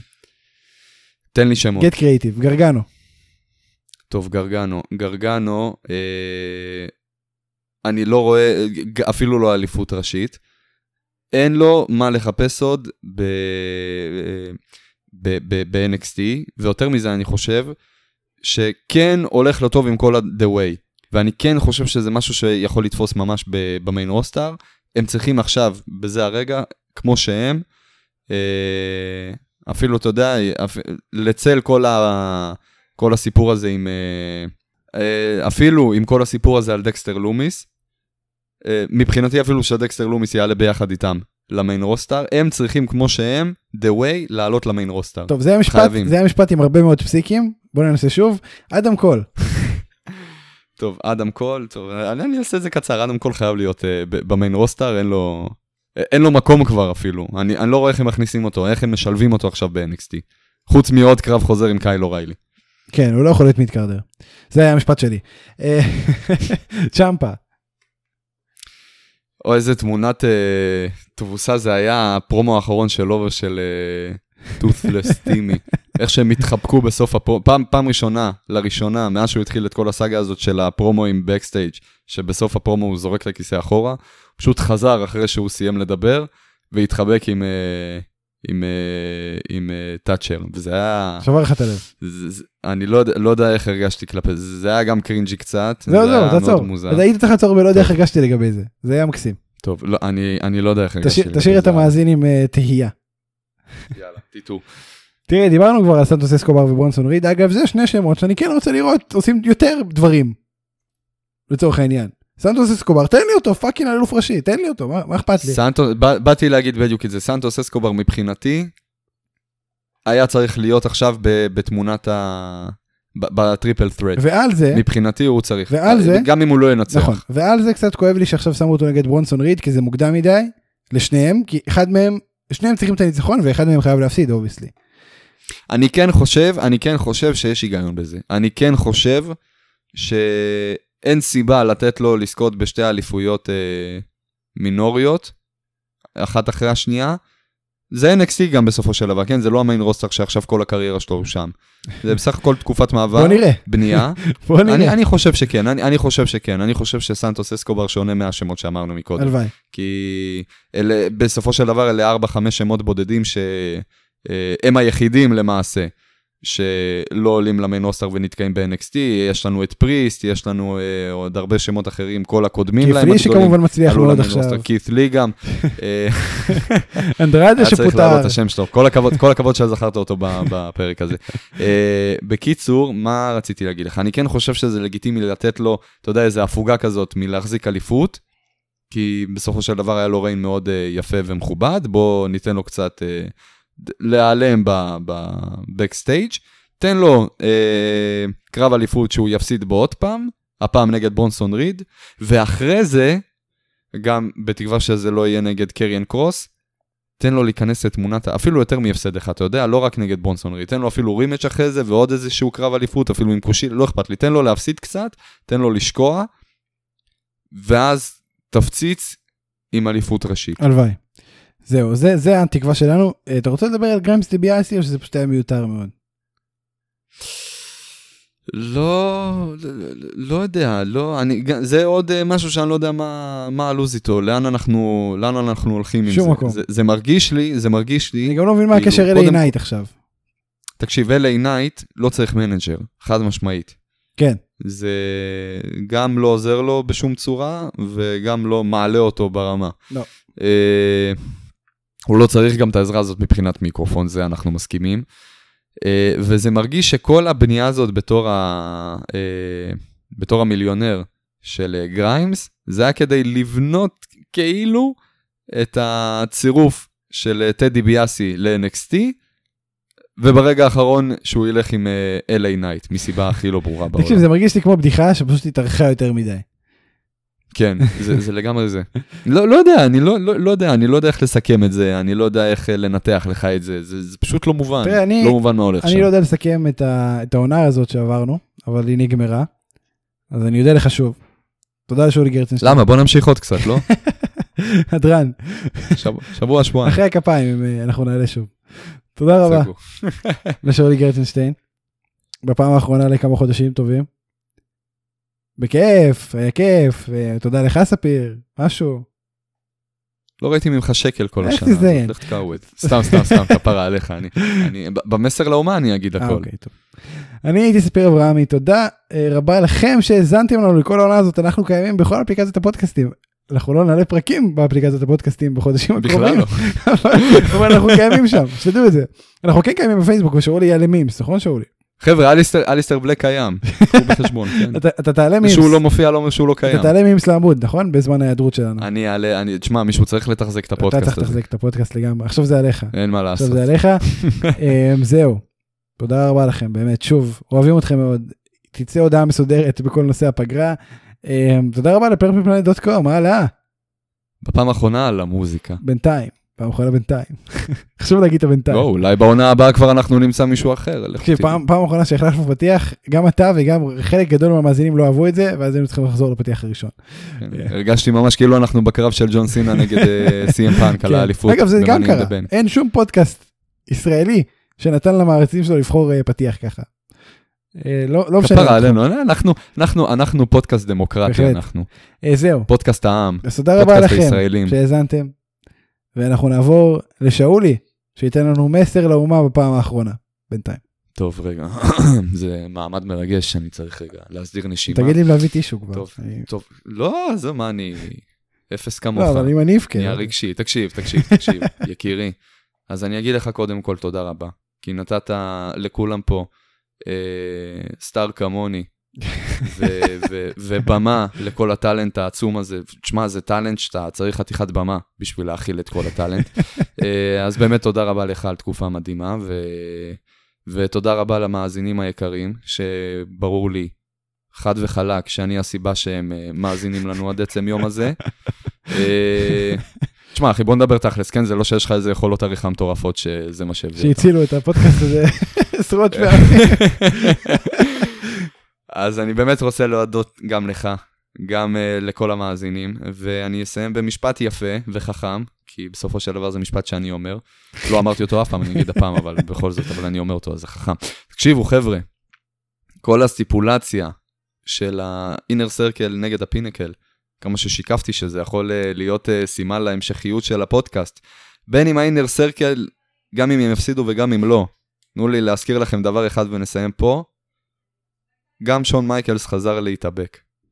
תן לי שמות. גט קריאיטיב, גרגנו. טוב, גרגנו. גרגנו, אה, אני לא רואה, אפילו לא אליפות ראשית. אין לו מה לחפש עוד ב- ב-NXT, ויותר מזה אני חושב שכן הולך לו טוב עם כל ה-The Way, ואני כן חושב שזה משהו שיכול לתפוס ממש ב main roster. הם צריכים עכשיו, בזה הרגע, כמו שהם, אה, אפילו, אתה יודע, אפ- לצל כל, ה- כל הסיפור הזה עם... אה, אפילו עם כל הסיפור הזה על דקסטר לומיס, אה, מבחינתי אפילו שדקסטר לומיס יעלה ביחד איתם ל main roster, הם צריכים כמו שהם, The Way, לעלות ל main roster. טוב, זה המשפט, חייבים. זה המשפט עם הרבה מאוד פסיקים, בוא ננסה שוב. אדם קול, טוב, אדם קול, טוב, אני, אני אעשה את זה קצר, אדם קול חייב להיות uh, ב main roster, אין לו, אין לו מקום כבר אפילו. אני, אני לא רואה איך הם מכניסים אותו, איך הם משלבים אותו עכשיו ב-NXT. חוץ מעוד קרב חוזר עם קייל אוריילי. כן, הוא לא יכול להיות midcarder. זה היה המשפט שלי. אה, צ'אמפה, או איזה תמונת אה, תבוסה זה היה הפרומו האחרון שלו ושל Toothless Timmy. איך שהם התחבקו בסוף הפרומו, פעם, פעם ראשונה, לראשונה, מאז שהוא התחיל את כל הסאגה הזאת של הפרומו עם backstage, שבסוף הפרומו הוא זורק את הכיסא אחורה, פשוט חזר אחרי שהוא סיים לדבר, והתחבק עם, אה, עם, אה, עם אה, תאצ'ר, וזה היה... שבר לך את הלב. זה, זה, אני לא, לא יודע איך הרגשתי כלפי זה, זה היה גם cringy קצת, זהו, זה היה זהו, מאוד תעצור. מוזר. אז היית צריך לעצור ולא יודע איך הרגשתי לגבי זה. זה היה מקסים. טוב, לא, אני, אני לא יודע איך הרגשתי. תשאיר- תשאיר את לגבי זה. המאזין עם אה, תהייה. יאללה, טיטו. תראה, דיברנו כבר על סנטוס אסקובר וברונסון ריד. אגב, זה שני שמות שאני כן רוצה לראות עושים יותר דברים. לצורך העניין. סנטוס אסקובר, תן לי אותו, פאקינג אלוף ראשי, תן לי אותו, מה מה אכפת לי? סנטוס, בא- באתי להגיד בדיוק את זה, סנטוס אסקובר מבחינתי, היה צריך להיות עכשיו ב- בתמונת ה... ב triple threat. ועל זה, מבחינתי הוא צריך. ועל זה- גם אם הוא לא ינצח. נכון, ועל זה קצת כואב לי שעכשיו שמו אותו נגד ברונסון ריד, כי זה מוקדם מדי, לשניהם, כי אחד מהם, שניהם צריכים את הניצחון ואחד מהם חייב להפסיד, obviously. אני כן חושב, אני כן חושב שיש היגיון בזה. אני כן חושב שאין סיבה לתת לו לזכות בשתי אליפויות אה, מינוריות, אחת אחרי השנייה. זה NXT גם בסופו של דבר, כן? זה לא ה main roster שעכשיו כל הקריירה שלו הוא שם. זה בסך הכל תקופת מעבר, בוא נראה, בנייה. בוא אני, נראה, אני חושב שכן, אני, אני חושב שכן, אני חושב שסנטוס אסקובר שונה מהשמות שאמרנו מקודם. הלוואי. כי אלה, בסופו של דבר אלה 4-5 שמות בודדים שהם היחידים למעשה שלא עולים למיין רוסטר ונתקעים ב-NXT, יש לנו את פריסט, יש לנו אה, עוד הרבה שמות אחרים, כל הקודמים כיף להם לי שכמובן מצליח מאוד עכשיו. כית' לי גם. אה, אנדרדה היה צריך שפוטר. להעלות את השם שלו, כל הכבוד, כל הכבוד שזכרת אותו בפרק הזה. אה, בקיצור, מה רציתי להגיד לך? אני כן חושב שזה לגיטימי לתת לו, אתה יודע, איזה הפוגה כזאת מלהחזיק אליפות, כי בסופו של דבר היה לו reign מאוד אה, יפה ומכובד, בוא ניתן לו קצת אה, להיעלם ב backstage, תן לו אה, קרב אליפות שהוא יפסיד בו עוד פעם, הפעם נגד ברונסון ריד, ואחרי זה, גם בתקווה שזה לא יהיה נגד קריאן קרוס, תן לו להיכנס לתמונת, אפילו יותר מהפסד אחד, אתה יודע, לא רק נגד ברונסון ריד, תן לו אפילו rematch אחרי זה ועוד איזשהו קרב אליפות, אפילו עם קושידה, לא אכפת לי, תן לו להפסיד קצת, תן לו לשקוע, ואז תפציץ עם אליפות ראשית. הלוואי. זהו, זה, זה התקווה שלנו. אה, אתה רוצה לדבר על גריימס דיביאסי או שזה פשוט היה מיותר מאוד? לא, לא, לא יודע, לא, אני, זה עוד אה, משהו שאני לא יודע מה, מה הלו"ז איתו, לאן אנחנו, לאן אנחנו הולכים עם שום זה. מקום. זה. זה מרגיש לי, זה מרגיש לי, אני גם לא מבין מה כאילו, הקשר LA נייט עכשיו. תקשיב, LA נייט לא צריך manager, חד משמעית. כן. זה גם לא עוזר לו בשום צורה, וגם לא מעלה אותו ברמה. לא. אה, הוא לא צריך גם את העזרה הזאת מבחינת מיקרופון, זה אנחנו מסכימים. אה, וזה מרגיש שכל הבנייה הזאת בתור, ה, אה, בתור המיליונר של אה, גריימס, זה היה כדי לבנות כאילו את הצירוף של אה, טד דיביאסי ל-NXT, וברגע האחרון שהוא ילך עם אה, LA Knight, מסיבה הכי לא ברורה בעולם. תקשיב, זה מרגיש לי כמו בדיחה שפשוט התארכה יותר מדי. כן, זה, זה לגמרי זה. לא, לא יודע, אני לא, לא, לא יודע, אני לא יודע איך לסכם את זה, אני לא יודע איך אה, לנתח לך את זה, זה, זה פשוט לא מובן. תראה, אני- לא מובן מה הולך שם. לא יודע לסכם את, ה, את העונה הזאת שעברנו, אבל היא נגמרה. אז אני אודה לך שוב. תודה לשאולי גרצנשטיין. למה? בוא נמשיך עוד קצת, לא? הדרן, שבוע, שבוע, שבועיים. אחרי הכפיים אה, אנחנו נעלה שוב. תודה רבה סגור. לשאולי גרצנשטיין. בפעם האחרונה לכמה חודשים טובים. בכיף, היה כיף, אה, תודה לך ספיר, משהו. לא ראיתי ממך שקל כל איך השנה. תזדיין? הזאת, לך תקעווד. סתם, סתם, סתם, כפרה עליך. אני, אני, במסר לאומה אני אגיד אה, הכל. אוקיי, טוב. אני הייתי ספיר אברהמי, תודה אה, רבה לכם שהאזנתם לנו לכל העונה הזאת, אנחנו קיימים בכל אפליקציות הפודקאסטים. אנחנו לא נעלה פרקים באפליקציות הפודקאסטים בחודשים הקרובים, בכלל לא. אבל אנחנו קיימים שם, שתדעו את זה. אנחנו כן קיימים בפייסבוק ושאולי יעלה מימס, נכון שאולי? חבר'ה, אליסטר, אליסטר בלק קיים. קחו בחשבון, כן. אתה אתה תעלה מימס, שהוא לא מופיע, לא אומר שהוא לא אתה קיים. תעלה מימס לעמוד, נכון? בזמן ההיעדרות שלנו. אני אעלה, אני, תשמע, מישהו צריך לתחזק את אתה הפודקאסט צריך הזה. לתחזק את הפודקאסט לגמרי, עכשיו זה עליך. אין מה עכשיו לעשות. זה עליך. אמ, זהו. תודה רבה לכם, באמת, שוב, אוהבים אתכם מאוד. תצא הודעה מסודרת בכל נושא הפגרה. אמ, תודה רבה לפרפלפלנט.קום, הלאה, בפעם האחרונה על המוזיקה. בינתיים, פעם אחרונה בינתיים. חשוב להגיד את הבינתיים. לא, אולי בעונה הבאה כבר אנחנו נמצא מישהו אחר. תקשיב. פעם אחרונה שהחלפנו פתיח, גם אתה וגם חלק גדול מהמאזינים לא אהבו את זה, ואז היינו צריכים לחזור לפתיח הראשון. כן, הרגשתי ממש כאילו אנחנו בקרב של ג'ון סינה נגד סי.אם פאנק על כן. האליפות. אגב, זה גם קרה. אין שום פודקאסט ישראלי שנתן למעריצים שלו לבחור אה, פתיח ככה. אה, לא לא משנה. כפרה עלינו, אנחנו- אנחנו- אנחנו פודקאסט דמוקרטי. אנחנו. אה, זהו, פודקאסט העם, אז תודה רבה לכם. שהאזנתם, ואנחנו נעבור לשאולי, שייתן לנו מסר לאומה בפעם האחרונה, בינתיים. טוב, רגע, זה מעמד מרגש, אני צריך רגע להסדיר נשימה. תגיד לי אם להביא טישו כבר. טוב, אני- טוב, לא, זה מה אני... אפס כמוך. לא, אבל אם אני אבכה. נהיה רגשי, תקשיב, תקשיב, תקשיב, יקירי. אז אני אגיד לך קודם כל תודה רבה, כי נתת לכולם פה אה, סטאר כמוני, ו- ו- ובמה לכל הטאלנט העצום הזה. תשמע, זה טאלנט שאתה צריך חתיכת במה בשביל להכיל את כל הטאלנט. אה, אז באמת תודה רבה לך על תקופה מדהימה, ו- ותודה רבה למאזינים היקרים, שברור לי, חד וחלק, שאני הסיבה שהם אה, מאזינים לנו עד עצם יום הזה. אה, תשמע, אחי, בוא נדבר תכלס, כן? זה לא שיש לך איזה יכולות עריכה מטורפות שזה מה שהביא אותך. שהצילו את הפודקאסט הזה עשרות פעמים. אז אני באמת רוצה להודות גם לך, גם uh, לכל המאזינים, ואני אסיים במשפט יפה וחכם, כי בסופו של דבר זה משפט שאני אומר. לא אמרתי אותו אף פעם, אני אגיד הפעם, אבל בכל זאת, אבל אני אומר אותו, אז זה חכם. תקשיבו, חבר'ה, כל הסטיפולציה של ה-inner circle נגד הפינקל, כמה ששיקפתי שזה יכול uh, להיות uh, סימן להמשכיות של הפודקאסט, בין אם ה-inner circle, גם אם הם יפסידו וגם אם לא, תנו לי להזכיר לכם דבר אחד ונסיים פה. גם שון מייקלס חזר להתאבק.